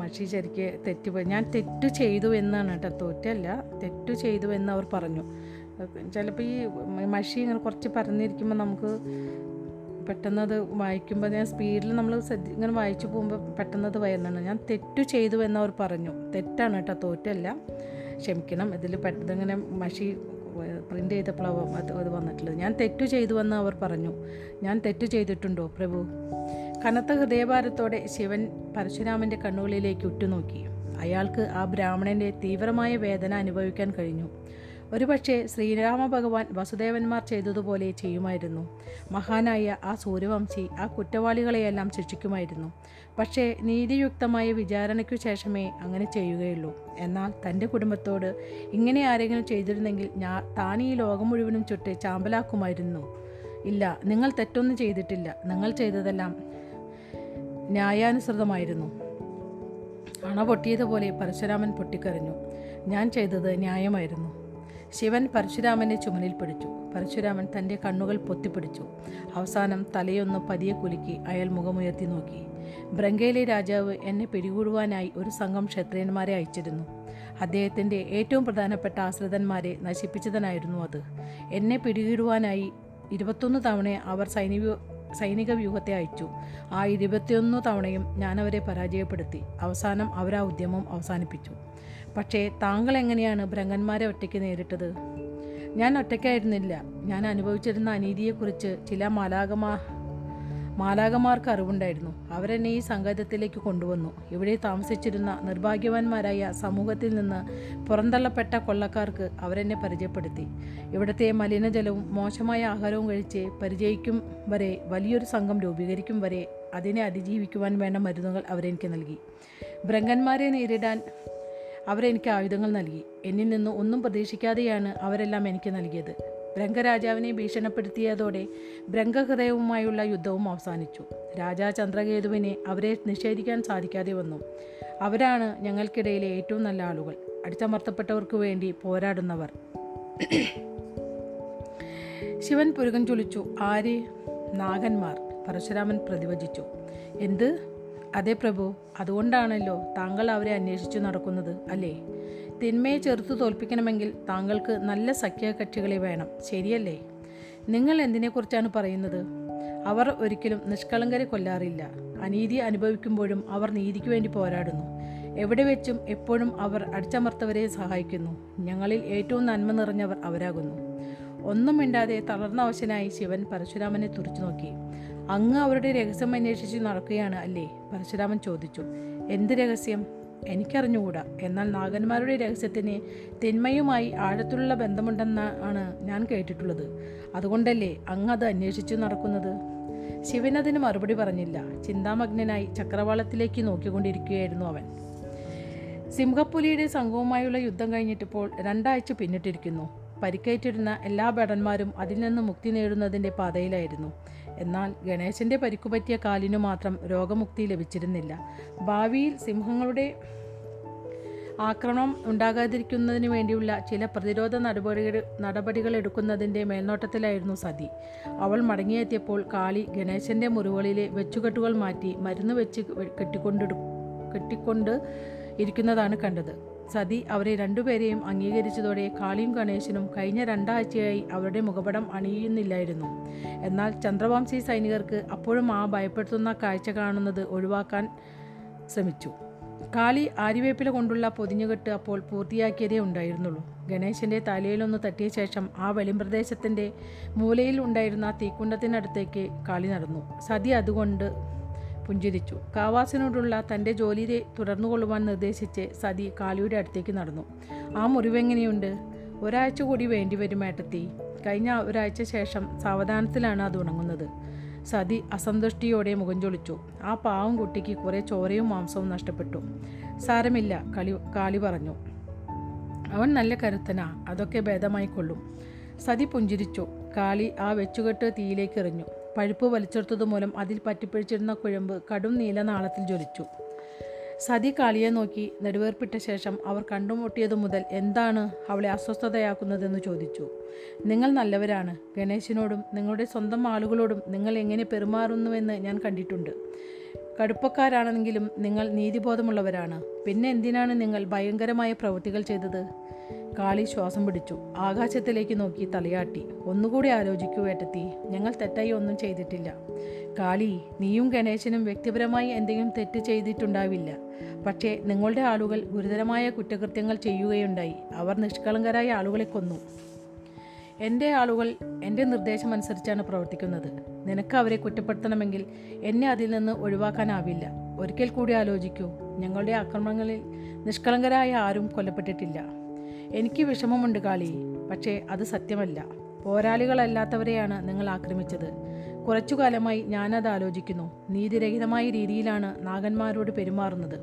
മഷി ശരിക്ക് തെറ്റുപോയി ഞാൻ തെറ്റു ചെയ്തു എന്നാണ് കേട്ടോ തോറ്റല്ല തെറ്റു ചെയ്തു എന്ന് അവർ പറഞ്ഞു. ചിലപ്പോൾ ഈ മഷി ഇങ്ങനെ കുറച്ച് പരന്നിരിക്കുമ്പോൾ നമുക്ക് പെട്ടെന്നത് വായിക്കുമ്പോൾ ഞാൻ സ്പീഡിൽ നമ്മൾ ഇങ്ങനെ വായിച്ചു പോകുമ്പോൾ പെട്ടെന്നത് വരുന്നുണ്ട്. ഞാൻ തെറ്റു ചെയ്തു എന്നവർ പറഞ്ഞു. തെറ്റാണ് കേട്ടോ തോറ്റല്ല. ക്ഷമിക്കണം. ഇതിൽ പെട്ടെന്ന് ഇങ്ങനെ മഷി പ്രിന്റ് ചെയ്തപ്പോഴാണ് അത് അത് വന്നിട്ടില്ല ഞാൻ തെറ്റു ചെയ്തുവെന്ന് അവർ പറഞ്ഞു. ഞാൻ തെറ്റു ചെയ്തിട്ടുണ്ടോ പ്രഭു? കനത്ത ഹൃദയഭാരത്തോടെ ശിവൻ പരശുരാമന്റെ കണ്ണുകളിലേക്ക് ഉറ്റുനോക്കി. അയാൾക്ക് ആ ബ്രാഹ്മണന്റെ തീവ്രമായ വേദന അനുഭവിക്കാൻ കഴിഞ്ഞു. ഒരുപക്ഷെ ശ്രീരാമ ഭഗവാൻ വസുദേവന്മാർ ചെയ്തതുപോലെ ചെയ്യുമായിരുന്നു. മഹാനായ ആ സൂര്യവംശി ആ കുറ്റവാളികളെയെല്ലാം ശിക്ഷിക്കുമായിരുന്നു. പക്ഷേ നീതിയുക്തമായ വിചാരണയ്ക്കു ശേഷമേ അങ്ങനെ ചെയ്യുകയുള്ളൂ. എന്നാൽ തന്റെ കുടുംബത്തോട് ഇങ്ങനെ ആരെങ്കിലും ചെയ്തിരുന്നെങ്കിൽ ഞാൻ താൻ ഈ ലോകം മുഴുവനും ചുട്ട് ചാമ്പലാക്കുമായിരുന്നു. ഇല്ല നിങ്ങൾ തെറ്റൊന്നും ചെയ്തിട്ടില്ല. നിങ്ങൾ ചെയ്തതെല്ലാം ന്യായാനുസൃതമായിരുന്നു. അണ പൊട്ടിയതുപോലെ പരശുരാമൻ പൊട്ടിക്കരഞ്ഞു. ഞാൻ ചെയ്തത് ന്യായമായിരുന്നു. ശിവൻ പരശുരാമനെ ചുമലിൽ പിടിച്ചു. പരശുരാമൻ തന്റെ കണ്ണുകൾ പൊത്തിപ്പിടിച്ചു. അവസാനം തലയൊന്ന് പതിയെ കുലുക്കി അയാൾ മുഖമുയർത്തി നോക്കി. ബ്രങ്കയിലെ രാജാവ് എന്നെ പിടികൂടുവാനായി ഒരു സംഘം ക്ഷത്രിയന്മാരെ അയച്ചിരുന്നു. അദ്ദേഹത്തിന്റെ ഏറ്റവും പ്രധാനപ്പെട്ട ആശ്രിതന്മാരെ നശിപ്പിച്ചതിനായിരുന്നു അത്. എന്നെ പിടികൂടുവാനായി ഇരുപത്തൊന്ന് തവണ അവർ സൈനിക സൈനിക വ്യൂഹത്തെ അയച്ചു. ആ ഇരുപത്തിയൊന്ന് തവണയും ഞാനവരെ പരാജയപ്പെടുത്തി. അവസാനം അവരാ ഉദ്യമം അവസാനിപ്പിച്ചു. പക്ഷേ താങ്കൾ എങ്ങനെയാണ് ഭ്രങ്ങന്മാരെ ഒറ്റയ്ക്ക് നേരിട്ടത്? ഞാൻ ഒറ്റയ്ക്കായിരുന്നില്ല. ഞാൻ അനുഭവിച്ചിരുന്ന അനീതിയെക്കുറിച്ച് ചില മാലാകമാ മാലാകമാർക്ക് അറിവുണ്ടായിരുന്നു. അവരെന്നെ ഈ സംഗതത്തിലേക്ക് കൊണ്ടുവന്നു. ഇവിടെ താമസിച്ചിരുന്ന നിർഭാഗ്യവാന്മാരായ സമൂഹത്തിൽ നിന്ന് പുറന്തള്ളപ്പെട്ട കൊള്ളക്കാർക്ക് അവരെന്നെ പരിചയപ്പെടുത്തി. ഇവിടുത്തെ മലിനജലവും മോശമായ ആഹാരവും കഴിച്ച് പരിചയിക്കും വരെ വലിയൊരു സംഘം രൂപീകരിക്കും വരെ അതിനെ അതിജീവിക്കുവാൻ വേണ്ട മരുന്നുകൾ അവരെനിക്ക് നൽകി. ഭ്രങ്കന്മാരെ നേരിടാൻ അവരെനിക്ക് ആയുധങ്ങൾ നൽകി. എന്നിൽ നിന്ന് ഒന്നും പ്രതീക്ഷിക്കാതെയാണ് അവരെല്ലാം എനിക്ക് നൽകിയത്. ബ്രംഗരാജാവിനെ ഭീഷണപ്പെടുത്തിയതോടെ ബ്രംഗഹൃദയവുമായുള്ള യുദ്ധവും അവസാനിച്ചു. രാജാ ചന്ദ്രകേതുവിനെ അവരെ നിഷേധിക്കാൻ സാധിക്കാതെ വന്നു. അവരാണ് ഞങ്ങൾക്കിടയിലെ ഏറ്റവും നല്ല ആളുകൾ. അടിച്ചമർത്തപ്പെട്ടവർക്ക് വേണ്ടി പോരാടുന്നവർ. ശിവൻ പുരുകൻ ചൊലിച്ചു ആര്? നാഗന്മാർ. പരശുരാമൻ പ്രതിവചിച്ചു. എന്ത്? അതെ പ്രഭു അതുകൊണ്ടാണല്ലോ താങ്കൾ അവരെ അന്വേഷിച്ചു നടക്കുന്നത് അല്ലേ? തിന്മയെ ചെറുത്തു തോൽപ്പിക്കണമെങ്കിൽ താങ്കൾക്ക് നല്ല സഖ്യകക്ഷികളെ വേണം ശരിയല്ലേ? നിങ്ങൾ എന്തിനെക്കുറിച്ചാണ് പറയുന്നത്? അവർ ഒരിക്കലും നിഷ്കളങ്കരെ കൊല്ലാറില്ല. അനീതി അനുഭവിക്കുമ്പോഴും അവർ നീതിക്ക് വേണ്ടി പോരാടുന്നു. എവിടെ വെച്ചും എപ്പോഴും അവർ അടിച്ചമർത്തവരെ സഹായിക്കുന്നു. ഞങ്ങളിൽ ഏറ്റവും നന്മ നിറഞ്ഞവർ അവരാകുന്നു. ഒന്നും മിണ്ടാതെ തളർന്ന അവശനായി ശിവൻ പരശുരാമനെ തുറച്ചു നോക്കി. അങ്ങ് അവരുടെ രഹസ്യം അന്വേഷിച്ച് നടക്കുകയാണ് അല്ലേ? പരശുരാമൻ ചോദിച്ചു. എന്ത് രഹസ്യം? എനിക്കറിഞ്ഞുകൂടാ. എന്നാൽ നാഗന്മാരുടെ രഹസ്യത്തിന് തിന്മയുമായി ആഴത്തിലുള്ള ബന്ധമുണ്ടെന്നാണ് ഞാൻ കേട്ടിട്ടുള്ളത്. അതുകൊണ്ടല്ലേ അങ്ങ് അത് അന്വേഷിച്ചു നടക്കുന്നത്? ശിവൻ അതിന് മറുപടി പറഞ്ഞില്ല. ചിന്താമഗ്നനായി ചക്രവാളത്തിലേക്ക് നോക്കിക്കൊണ്ടിരിക്കുകയായിരുന്നു അവൻ. സിംഹപ്പുലിയുടെ സംഘവുമായുള്ള യുദ്ധം കഴിഞ്ഞിട്ടിപ്പോൾ രണ്ടാഴ്ച പിന്നിട്ടിരിക്കുന്നു. പരിക്കേറ്റിരുന്ന എല്ലാ ഭടന്മാരും അതിൽ നിന്ന് മുക്തി നേടുന്നതിന്റെ പാതയിലായിരുന്നു. എന്നാൽ ഗണേശന്റെ പരിക്കുപറ്റിയ കാലിനു മാത്രം രോഗമുക്തി ലഭിച്ചിരുന്നില്ല. ഭാവിയിൽ സിംഹങ്ങളുടെ ആക്രമണം ഉണ്ടാകാതിരിക്കുന്നതിന് വേണ്ടിയുള്ള ചില പ്രതിരോധ നടപടികൾ നടപടികൾ എടുക്കുന്നതിന്റെ മേൽനോട്ടത്തിലായിരുന്നു സതി. അവൾ മടങ്ങിയെത്തിയപ്പോൾ കാളി ഗണേശന്റെ മുറിവുകളിലെ വെച്ചുകെട്ടുകൾ മാറ്റി മരുന്ന് വെച്ച് കെട്ടിക്കൊണ്ടെടു കെട്ടിക്കൊണ്ട് ഇരിക്കുന്നതാണ് കണ്ടത്. സതി അവരെ രണ്ടുപേരെയും അംഗീകരിച്ചതോടെ കാളിയും ഗണേശനും കഴിഞ്ഞ രണ്ടാഴ്ചയായി അവരുടെ മുഖപടം അണിയുന്നില്ലായിരുന്നു. എന്നാൽ ചന്ദ്രവംശി സൈനികർക്ക് അപ്പോഴും ആ ഭയപ്പെടുത്തുന്ന കാഴ്ച കാണുന്നത് ഒഴിവാക്കാൻ ശ്രമിച്ചു. കാളി ആരിവേപ്പില കൊണ്ടുള്ള പൊതിഞ്ഞുകെട്ട് അപ്പോൾ പൂർത്തിയാക്കിയതേ ഉണ്ടായിരുന്നുള്ളൂ. ഗണേശന്റെ തലയിലൊന്ന് തട്ടിയ ശേഷം ആ വെളിമ്പ്രദേശത്തിന്റെ മൂലയിൽ ഉണ്ടായിരുന്ന തീക്കുണ്ടത്തിനടുത്തേക്ക് കാളി നടന്നു. സതി അതുകൊണ്ട് പുഞ്ചിരിച്ചു. കാവാസിനോടുള്ള തന്റെ തുടർന്നു തുടർന്നുകൊള്ളുവാൻ നിർദ്ദേശിച്ച് സതി കാളിയുടെ അടുത്തേക്ക് നടന്നു. ആ മുറിവെങ്ങനെയുണ്ട് ഒരാഴ്ച കൂടി വേണ്ടിവരും ഏട്ടത്തി. കഴിഞ്ഞ ഒരാഴ്ച ശേഷം സാവധാനത്തിലാണ് അത് ഉണങ്ങുന്നത്. സതി അസന്തുഷ്ടിയോടെ മുഖം ചൊളിച്ചു. ആ പാവം കുട്ടിക്ക് കുറേ ചോരയും മാംസവും നഷ്ടപ്പെട്ടു. സാരമില്ല കളി കാളി പറഞ്ഞു. അവൻ നല്ല കരുത്തനാ. അതൊക്കെ ഭേദമായിക്കൊള്ളും സതി പുഞ്ചിരിച്ചു. കാളി ആ വെച്ചുകെട്ട് തീയിലേക്ക് എറിഞ്ഞു. പഴുപ്പ് വലിച്ചെടുത്തത് മൂലം അതിൽ പറ്റിപ്പിടിച്ചിരുന്ന കുഴമ്പ് കടും നീലനാളത്തിൽ ജ്വലിച്ചു. സതി കാളിയെ നോക്കി നെടുവേർപ്പിട്ട ശേഷം അവർ കണ്ടുമുട്ടിയതു മുതൽ എന്താണ് അവളെ അസ്വസ്ഥതയാക്കുന്നതെന്ന് ചോദിച്ചു. നിങ്ങൾ നല്ലവരാണ്. ഗണേശിനോടും നിങ്ങളുടെ സ്വന്തം ആളുകളോടും നിങ്ങൾ എങ്ങനെ പെരുമാറുന്നുവെന്ന് ഞാൻ കണ്ടിട്ടുണ്ട്. കടുപ്പക്കാരാണെങ്കിലും നിങ്ങൾ നീതിബോധമുള്ളവരാണ്. പിന്നെ എന്തിനാണ് നിങ്ങൾ ഭയങ്കരമായ പ്രവൃത്തികൾ ചെയ്തത്? കാളി ശ്വാസം പിടിച്ചു. ആകാശത്തിലേക്ക് നോക്കി തലയാട്ടി. ഒന്നുകൂടി ആലോചിക്കൂ ഏട്ടത്തി ഞങ്ങൾ തെറ്റായി ഒന്നും ചെയ്തിട്ടില്ല. കാളി നീയും ഗണേശനും വ്യക്തിപരമായി എന്തെങ്കിലും തെറ്റ് ചെയ്തിട്ടുണ്ടാവില്ല. പക്ഷേ നിങ്ങളുടെ ആളുകൾ ഗുരുതരമായ കുറ്റകൃത്യങ്ങൾ ചെയ്യുകയുണ്ടായി. അവർ നിഷ്കളങ്കരായ ആളുകളെ കൊന്നു. എന്റെ ആളുകൾ എന്റെ നിർദ്ദേശം അനുസരിച്ചാണ് പ്രവർത്തിക്കുന്നത്. നിനക്ക് അവരെ കുറ്റപ്പെടുത്തണമെങ്കിൽ എന്നെ അതിൽ നിന്ന് ഒഴിവാക്കാനാവില്ല. ഒരിക്കൽ കൂടി ആലോചിക്കൂ. ഞങ്ങളുടെ ആക്രമണങ്ങളിൽ നിഷ്കളങ്കരായ ആരും കൊല്ലപ്പെട്ടിട്ടില്ല. എനിക്ക് വിഷമമുണ്ട് കാളി. പക്ഷേ അത് സത്യമല്ല. പോരാളികളല്ലാത്തവരെയാണ് നിങ്ങൾ ആക്രമിച്ചത്. കുറച്ചു കാലമായി ഞാനത് ആലോചിക്കുന്നു. നീതിരഹിതമായ രീതിയിലാണ് നാഗന്മാരോട് പെരുമാറുന്നത്.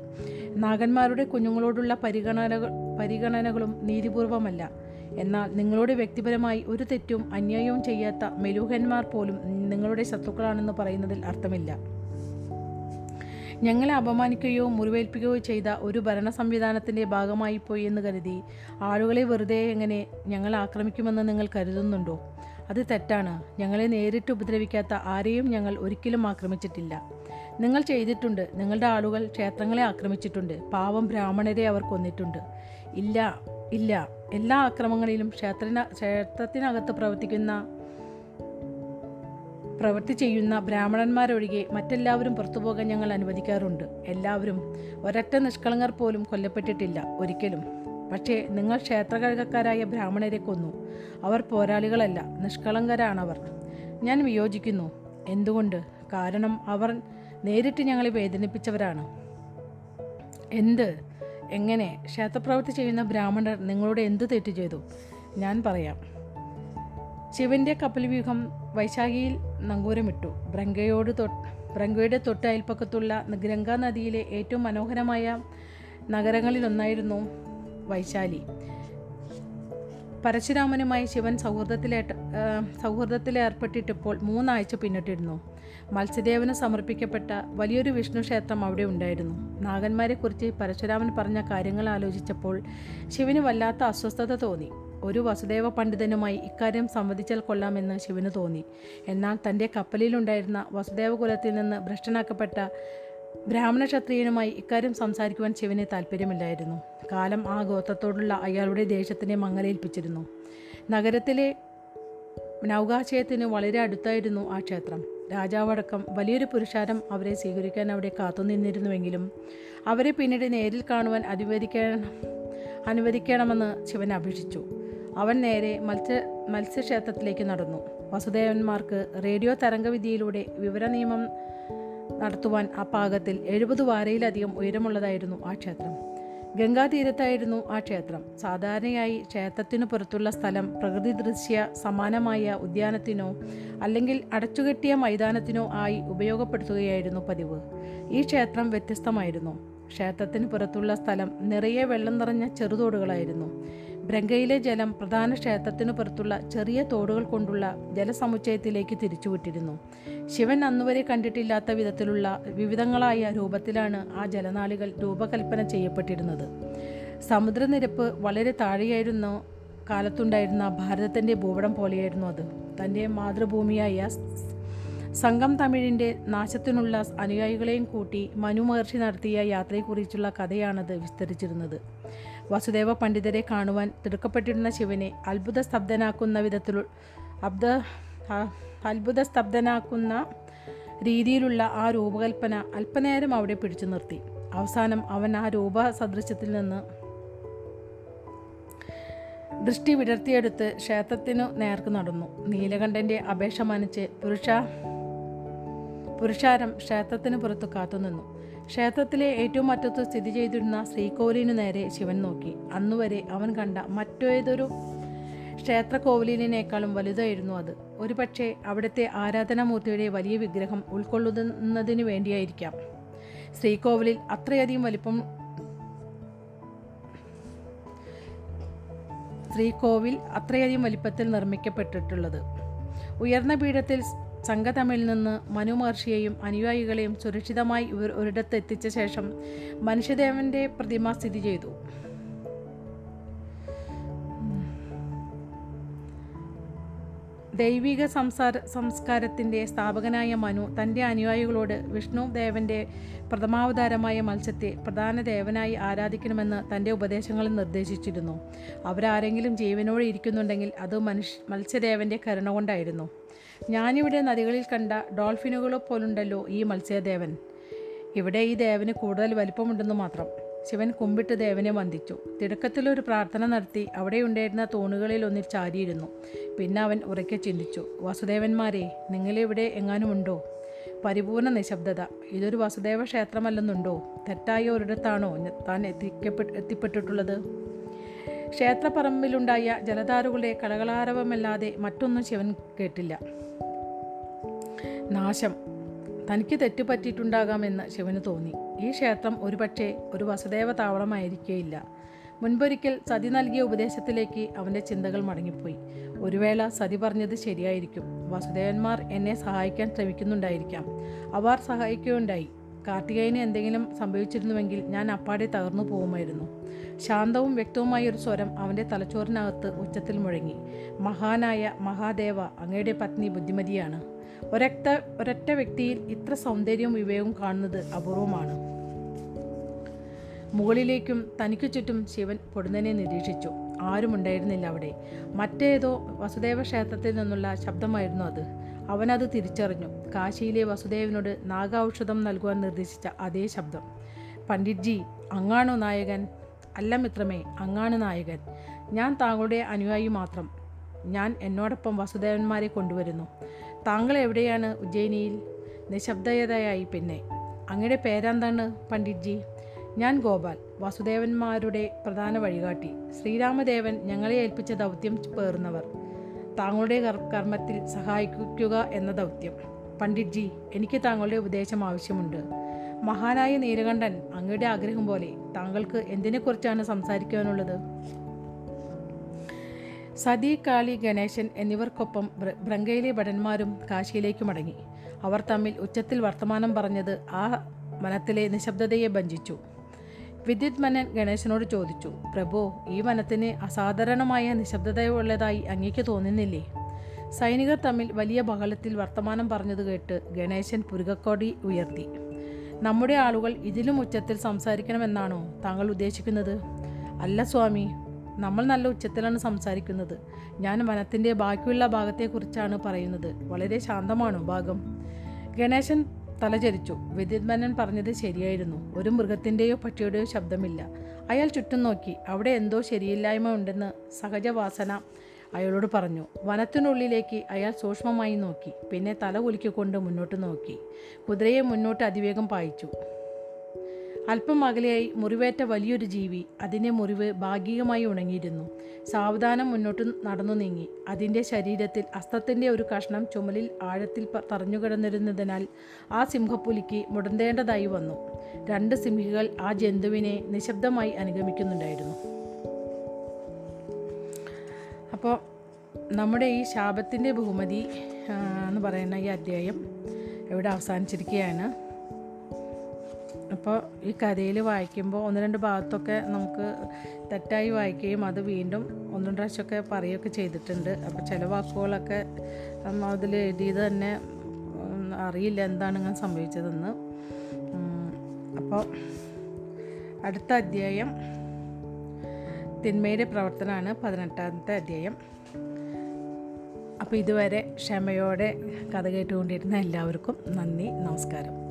നാഗന്മാരുടെ കുഞ്ഞുങ്ങളോടുള്ള പരിഗണനകൾ പരിഗണനകളും നീതിപൂർവമല്ല. എന്നാൽ നിങ്ങളോട് വ്യക്തിപരമായി ഒരു തെറ്റും അന്യായവും ചെയ്യാത്ത മെലൂഹന്മാർ പോലും നിങ്ങളുടെ ശത്രുക്കളാണെന്ന് പറയുന്നതിൽ അർത്ഥമില്ല. ഞങ്ങളെ അപമാനിക്കുകയോ മുറിവേൽപ്പിക്കുകയോ ചെയ്ത ഒരു ഭരണ സംവിധാനത്തിന്റെ ഭാഗമായി പോയി എന്ന് കരുതി. ആളുകളെ വെറുതെ എങ്ങനെ ഞങ്ങൾ ആക്രമിക്കുമെന്ന് നിങ്ങൾ കരുതുന്നുണ്ടോ? അത് തെറ്റാണ്. ഞങ്ങളെ നേരിട്ട് ഉപദ്രവിക്കാത്ത ആരെയും ഞങ്ങൾ ഒരിക്കലും ആക്രമിച്ചിട്ടില്ല. നിങ്ങൾ ചെയ്തിട്ടുണ്ട്. നിങ്ങളുടെ ആളുകൾ ക്ഷേത്രങ്ങളെ ആക്രമിച്ചിട്ടുണ്ട്. പാവം ബ്രാഹ്മണരെ അവർ കൊന്നിട്ടുണ്ട്. ഇല്ല ഇല്ല. എല്ലാ ആക്രമണങ്ങളിലും ക്ഷേത്ര ക്ഷേത്രത്തിനകത്ത് പ്രവർത്തിക്കുന്ന പ്രവൃത്തി ചെയ്യുന്ന ബ്രാഹ്മണന്മാരൊഴികെ മറ്റെല്ലാവരും പുറത്തുപോകാൻ ഞങ്ങൾ അനുവദിക്കാറുണ്ട്. എല്ലാവരും ഒരൊറ്റ നിഷ്കളങ്കർ പോലും കൊല്ലപ്പെട്ടിട്ടില്ല ഒരിക്കലും. പക്ഷേ നിങ്ങൾ ക്ഷേത്രകഴകക്കാരായ ബ്രാഹ്മണരെ കൊന്നു. അവർ പോരാളികളല്ല നിഷ്കളങ്കരാണവർ. ഞാൻ വിയോജിക്കുന്നു. എന്തുകൊണ്ട്? കാരണം അവർ നേരിട്ട് ഞങ്ങളെ വേദനിപ്പിച്ചവരാണ്. എന്ത്? എങ്ങനെ? ക്ഷേത്രപ്രവൃത്തി ചെയ്യുന്ന ബ്രാഹ്മണർ നിങ്ങളോട് എന്ത് തെറ്റ് ചെയ്തു? ഞാൻ പറയാം. ശിവന്റെ കപ്പൽവ്യൂഹം വൈശാഖിയിൽ നങ്കൂരമിട്ടു. ബ്രങ്കയോട് തൊട്ട് ബ്രങ്കയുടെ തൊട്ട് അയൽപ്പക്കത്തുള്ള ഗംഗാ നദിയിലെ ഏറ്റവും മനോഹരമായ നഗരങ്ങളിലൊന്നായിരുന്നു വൈശാലി. പരശുരാമനുമായി ശിവൻ സൗഹൃദത്തിലേട്ട് സൗഹൃദത്തിലേർപ്പെട്ടിട്ടിപ്പോൾ മൂന്നാഴ്ച പിന്നിട്ടിരുന്നു. മത്സ്യദേവന് സമർപ്പിക്കപ്പെട്ട വലിയൊരു വിഷ്ണു ക്ഷേത്രം അവിടെ ഉണ്ടായിരുന്നു. നാഗന്മാരെക്കുറിച്ച് പരശുരാമൻ പറഞ്ഞ കാര്യങ്ങൾ ആലോചിച്ചപ്പോൾ ശിവന് വല്ലാത്ത അസ്വസ്ഥത തോന്നി. ഒരു വസുദേവ പണ്ഡിതനുമായി ഇക്കാര്യം സംവദിച്ചാൽ കൊള്ളാമെന്ന് ശിവന് തോന്നി. എന്നാൽ തന്റെ കപ്പലിലുണ്ടായിരുന്ന വസുദേവ കുലത്തിൽ നിന്ന് ഭ്രഷ്ടനാക്കപ്പെട്ട ബ്രാഹ്മണ ക്ഷത്രിയനുമായി ഇക്കാര്യം സംസാരിക്കുവാൻ ശിവന് താല്പര്യമില്ലായിരുന്നു കാലം ആ ഗോത്രത്തോടുള്ള അയാളുടെ ദേഷ്യത്തിനെ മങ്ങലേൽപ്പിച്ചിരുന്നു. നഗരത്തിലെ നൗകാശയത്തിന് വളരെ അടുത്തായിരുന്നു ആ ക്ഷേത്രം. രാജാവടക്കം വലിയൊരു പുരുഷാരം അവരെ സ്വീകരിക്കാൻ അവിടെ കാത്തുനിന്നിരുന്നുവെങ്കിലും അവരെ പിന്നീട് നേരിൽ കാണുവാൻ അനുവദിക്കണം അനുവദിക്കണമെന്ന് ശിവൻ അപേക്ഷിച്ചു. അവൻ നേരെ മത്സ്യ മത്സ്യക്ഷേത്രത്തിലേക്ക് നടന്നു. വസുദേവന്മാർക്ക് റേഡിയോ തരംഗവിധിയിലൂടെ വിവര നിയമം നടത്തുവാൻ ആ പാകത്തിൽ എഴുപത് വാരയിലധികം ഉയരമുള്ളതായിരുന്നു ആ ക്ഷേത്രം. ഗംഗാതീരത്തായിരുന്നു ആ ക്ഷേത്രം. സാധാരണയായി ക്ഷേത്രത്തിനു പുറത്തുള്ള സ്ഥലം പ്രകൃതി ദൃശ്യ സമാനമായ ഉദ്യാനത്തിനോ അല്ലെങ്കിൽ അടച്ചുകെട്ടിയ മൈതാനത്തിനോ ആയി ഉപയോഗപ്പെടുത്തുകയായിരുന്നു പതിവ്. ഈ ക്ഷേത്രം വ്യത്യസ്തമായിരുന്നു. ക്ഷേത്രത്തിന് പുറത്തുള്ള സ്ഥലം നിറയെ വെള്ളം നിറഞ്ഞ ചെറുതോടുകളായിരുന്നു. ബ്രങ്കയിലെ ജലം പ്രധാന ക്ഷേത്രത്തിനു പുറത്തുള്ള ചെറിയ തോടുകൾ കൊണ്ടുള്ള ജലസമുച്ചയത്തിലേക്ക് തിരിച്ചുവിട്ടിരുന്നു. ശിവൻ അന്നുവരെ കണ്ടിട്ടില്ലാത്ത വിധത്തിലുള്ള വിവിധങ്ങളായ രൂപത്തിലാണ് ആ ജലനാളികൾ രൂപകൽപ്പന ചെയ്യപ്പെട്ടിരുന്നത്. സമുദ്രനിരപ്പ് വളരെ താഴെയായിരുന്നു കാലത്തുണ്ടായിരുന്ന ഭാരതത്തിന്റെ ഭൂപടം പോലെയായിരുന്നു അത്. തന്റെ മാതൃഭൂമിയായ സംഘം തമിഴിന്റെ നാശത്തിനുള്ള അനുയായികളെയും കൂട്ടി മനു മഹർഷി നടത്തിയ യാത്രയെക്കുറിച്ചുള്ള കഥയാണത് വിസ്തരിച്ചിരുന്നത്. വസുദേവ പണ്ഡിതരെ കാണുവാൻ തിടുക്കപ്പെട്ടിരുന്ന ശിവനെ അത്ഭുത സ്തബ്ധനാക്കുന്ന വിധത്തിൽ അബ്ദ അത്ഭുത സ്തബ്ധനാക്കുന്ന രീതിയിലുള്ള ആ രൂപകൽപ്പന അല്പനേരം അവിടെ പിടിച്ചു നിർത്തി. അവസാനം അവൻ ആ രൂപ സദൃശ്യത്തിൽ നിന്ന് ദൃഷ്ടി വിടർത്തിയെടുത്ത് ക്ഷേത്രത്തിനു നേർക്ക് നടന്നു. നീലകണ്ഠന്റെ അപേക്ഷ മാനിച്ച് പുരുഷ പുരുഷാരം ക്ഷേത്രത്തിന് പുറത്തു കാത്തുനിന്നു. ക്ഷേത്രത്തിലെ ഏറ്റവും അറ്റത്ത് സ്ഥിതി ചെയ്തിരുന്ന ശ്രീകോവിലിനു നേരെ ശിവൻ നോക്കി. അന്നുവരെ അവൻ കണ്ട മറ്റേതൊരു ക്ഷേത്രകോവിലിനേക്കാളും വലുതായിരുന്നു അത്. ഒരുപക്ഷെ അവിടുത്തെ ആരാധനാമൂർത്തിയുടെ വലിയ വിഗ്രഹം ഉൾക്കൊള്ളുന്നതിന് വേണ്ടിയായിരിക്കാം. ശ്രീകോവിലിൽ അത്രയധികം വലിപ്പം ശ്രീകോവിൽ അത്രയധികം വലിപ്പത്തിൽ നിർമ്മിക്കപ്പെട്ടിട്ടുള്ളത്. ഉയർന്ന പീഠത്തിൽ സംഘതമിഴിൽ നിന്ന് മനു മഹർഷിയെയും അനുയായികളെയും സുരക്ഷിതമായി ഇവർ ഒരിടത്ത് എത്തിച്ച ശേഷം മനുഷ്യദേവന്റെ പ്രതിമ സ്ഥിതി ചെയ്തു. ദൈവിക സംസാര സംസ്കാരത്തിന്റെ സ്ഥാപകനായ മനു തന്റെ അനുയായികളോട് വിഷ്ണു ദേവന്റെ പ്രഥമാവതാരമായ മത്സ്യത്തെ പ്രധാന ദേവനായി ആരാധിക്കണമെന്ന് തന്റെ ഉപദേശങ്ങളിൽ നിർദ്ദേശിച്ചിരുന്നു. അവരാരെങ്കിലും ജീവനോടെ ഇരിക്കുന്നുണ്ടെങ്കിൽ അത് മനുഷ്യ മത്സ്യദേവന്റെ കരുണ കൊണ്ടായിരുന്നു. ഞാനിവിടെ നദികളിൽ കണ്ട ഡോൾഫിനുകളെ പോലുണ്ടല്ലോ ഈ മത്സ്യദേവൻ. ഇവിടെ ഈ ദേവന് കൂടുതൽ വലിപ്പമുണ്ടെന്ന് മാത്രം. ശിവൻ കുമ്പിട്ട് ദേവനെ വന്ദിച്ചു. തിടക്കത്തിലൊരു പ്രാർത്ഥന നടത്തി അവിടെയുണ്ടായിരുന്ന തൂണുകളിൽ ഒന്നിൽ ചാരിയിരുന്നു. പിന്നെ അവൻ ഉറക്കെ ചിന്തിച്ചു. വസുദേവന്മാരെ നിങ്ങളിവിടെ എങ്ങാനുമുണ്ടോ? പരിപൂർണ നിശബ്ദത. ഇതൊരു വസുദേവ ക്ഷേത്രമല്ലെന്നുണ്ടോ? തെറ്റായ ഒരിടത്താണോ താൻ എത്തിക്കപ്പെട്ട് എത്തിപ്പെട്ടിട്ടുള്ളത്? ക്ഷേത്രപ്പറമ്പിലുണ്ടായ ജലധാരകളുടെ കളകളാരവമല്ലാതെ മറ്റൊന്നും ശിവൻ കേട്ടില്ല. നാശം. തനിക്ക് തെറ്റുപറ്റിയിട്ടുണ്ടാകാമെന്ന് ശിവന് തോന്നി. ഈ ക്ഷേത്രം ഒരുപക്ഷെ ഒരു വസുദേവ താവളമായിരിക്കേയില്ല. മുൻപൊരിക്കൽ സതി നൽകിയ ഉപദേശത്തിലേക്ക് അവന്റെ ചിന്തകൾ മടങ്ങിപ്പോയി. ഒരു വേള സതി പറഞ്ഞത് ശരിയായിരിക്കും. വസുദേവന്മാർ എന്നെ സഹായിക്കാൻ ശ്രമിക്കുന്നുണ്ടായിരിക്കാം. അവർ സഹായിക്കുകയുണ്ടായി. കാർത്തികേയന് എന്തെങ്കിലും സംഭവിച്ചിരുന്നുവെങ്കിൽ ഞാൻ അപ്പാടെ തകർന്നു പോകുമായിരുന്നു. ശാന്തവും വ്യക്തവുമായ ഒരു സ്വരം അവന്റെ തലച്ചോറിനകത്ത് ഉച്ചത്തിൽ മുഴങ്ങി. മഹാനായ മഹാദേവ അങ്ങയുടെ പത്നി ബുദ്ധിമതിയാണ്. ഒരക്ത ഒരൊറ്റ വ്യക്തിയിൽ ഇത്ര സൗന്ദര്യവും വിവേകവും കാണുന്നത് അപൂർവമാണ്. മുകളിലേക്കും തനിക്കു ചുറ്റും ശിവൻ പൊടുന്നനെ നിരീക്ഷിച്ചു. ആരുമുണ്ടായിരുന്നില്ല അവിടെ. മറ്റേതോ വസുദേവ ക്ഷേത്രത്തിൽ നിന്നുള്ള ശബ്ദമായിരുന്നു അത്. അവനത് തിരിച്ചറിഞ്ഞു. കാശിയിലെ വസുദേവനോട് നാഗൌഷധം നൽകുവാൻ നിർദ്ദേശിച്ച അതേ ശബ്ദം. പണ്ഡിറ്റ്ജി അങ്ങാണോ നായകൻ? അല്ല മിത്രമേ അങ്ങാണ് നായകൻ. ഞാൻ താങ്കളുടെ അനുയായി മാത്രം. ഞാൻ എന്നോടൊപ്പം വസുദേവന്മാരെ കൊണ്ടുവരുന്നു. താങ്കൾ എവിടെയാണ് ഉജ്ജയിനിയിൽ? നിശബ്ദതയായി പിന്നെ. അങ്ങയുടെ പേരെന്താണ് പണ്ഡിറ്റ്ജി? ഞാൻ ഗോപാൽ വസുദേവന്മാരുടെ പ്രധാന വഴികാട്ടി. ശ്രീരാമദേവൻ ഞങ്ങളെ ഏൽപ്പിച്ച ദൗത്യം പേറുന്നവർ. താങ്കളുടെ കർമ്മത്തിൽ സഹായിക്കുക എന്ന ദൗത്യം. പണ്ഡിറ്റ്ജി എനിക്ക് താങ്കളുടെ ഉപദേശം ആവശ്യമുണ്ട്. മഹാനായ നീലകണ്ഠൻ അങ്ങയുടെ ആഗ്രഹം പോലെ താങ്കൾക്ക് എന്തിനെക്കുറിച്ചാണ് സംസാരിക്കാനുള്ളത് സതി കാളി ഗണേശൻ എന്നിവർക്കൊപ്പം ബ്ര- ബ്രങ്കയിലെ ഭടന്മാരും കാശിയിലേക്ക് മടങ്ങി. അവർ തമ്മിൽ ഉച്ചത്തിൽ വർത്തമാനം പറഞ്ഞത് ആ വനത്തിലെ നിശബ്ദതയെ ഭഞ്ചിച്ചു വിദ്യുത് മനൻ ഗണേശനോട് ചോദിച്ചു പ്രഭു ഈ വനത്തിന് അസാധാരണമായ നിശബ്ദതയുള്ളതായി അങ്ങേക്ക് തോന്നുന്നില്ലേ? സൈനികർ തമ്മിൽ വലിയ ബഹളത്തിൽ വർത്തമാനം പറഞ്ഞത് കേട്ട് ഗണേശൻ പുരുകക്കോടി ഉയർത്തി. നമ്മുടെ ആളുകൾ ഇതിലും ഉച്ചത്തിൽ സംസാരിക്കണമെന്നാണോ താങ്കൾ ഉദ്ദേശിക്കുന്നത്? അല്ല സ്വാമി നമ്മൾ നല്ല ഉച്ചത്തിലാണ് സംസാരിക്കുന്നത്. ഞാൻ വനത്തിന്റെ ബാക്കിയുള്ള ഭാഗത്തെക്കുറിച്ചാണ് പറയുന്നത്. വളരെ ശാന്തമാണോ ഭാഗം? ഗണേശൻ തലചരിച്ചു. വിദ്യുത്മനൻ പറഞ്ഞത് ശരിയായിരുന്നു. ഒരു മൃഗത്തിന്റെയോ പക്ഷിയുടെയോ ശബ്ദമില്ല. അയാൾ ചുറ്റും നോക്കി. അവിടെ എന്തോ ശരിയില്ലായ്മ ഉണ്ടെന്ന് സഹജവാസന അയാളോട് പറഞ്ഞു വനത്തിനുള്ളിലേക്ക് അയാൾ സൂക്ഷ്മമായി നോക്കി പിന്നെ തല ഒലിക്കൊണ്ട് മുന്നോട്ട് നോക്കി. കുതിരയെ മുന്നോട്ട് അതിവേഗം പായിച്ചു. അല്പം അകലെയായി മുറിവേറ്റ വലിയൊരു ജീവി അതിന്റെ മുറിവ് ഭാഗികമായി ഉണങ്ങിയിരുന്നു. സാവധാനം മുന്നോട്ട് നടന്നു നീങ്ങി. അതിന്റെ ശരീരത്തിൽ അസ്ത്രത്തിന്റെ ഒരു കഷ്ണം ചുമലിൽ ആഴത്തിൽ പ- തറഞ്ഞുകിടന്നിരുന്നതിനാൽ ആ സിംഹപ്പുലിക്ക് മുടന്തേണ്ടതായി വന്നു. രണ്ട് സിംഹികൾ ആ ജന്തുവിനെ നിശബ്ദമായി അനുഗമിക്കുന്നുണ്ടായിരുന്നു. നമ്മുടെ ഈ ശാപത്തിന്റെ ബഹുമതി എന്ന് പറയുന്ന ഈ അധ്യായം ഇവിടെ അവസാനിച്ചിരിക്കുകയാണ്. അപ്പോൾ ഈ കഥയിൽ വായിക്കുമ്പോൾ ഒന്ന് രണ്ട് ഭാഗത്തൊക്കെ നമുക്ക് തെറ്റായി വായിക്കുകയും അത് വീണ്ടും ഒന്ന് രണ്ട് പ്രാവശ്യമൊക്കെ പറയുകയൊക്കെ ചെയ്തിട്ടുണ്ട്. അപ്പോൾ ചില വാക്കുകളൊക്കെ അതിൽ എഴുതിയത് തന്നെ അറിയില്ല എന്താണ് ഇങ്ങനെ സംഭവിച്ചതെന്ന്. അപ്പോൾ അടുത്ത അധ്യായം തിന്മയുടെ പ്രവർത്തനമാണ് പതിനെട്ടാമത്തെ അധ്യായം. അപ്പോൾ ഇതുവരെ ക്ഷമയോടെ കഥ കേട്ടുകൊണ്ടിരുന്ന എല്ലാവർക്കും നന്ദി നമസ്കാരം.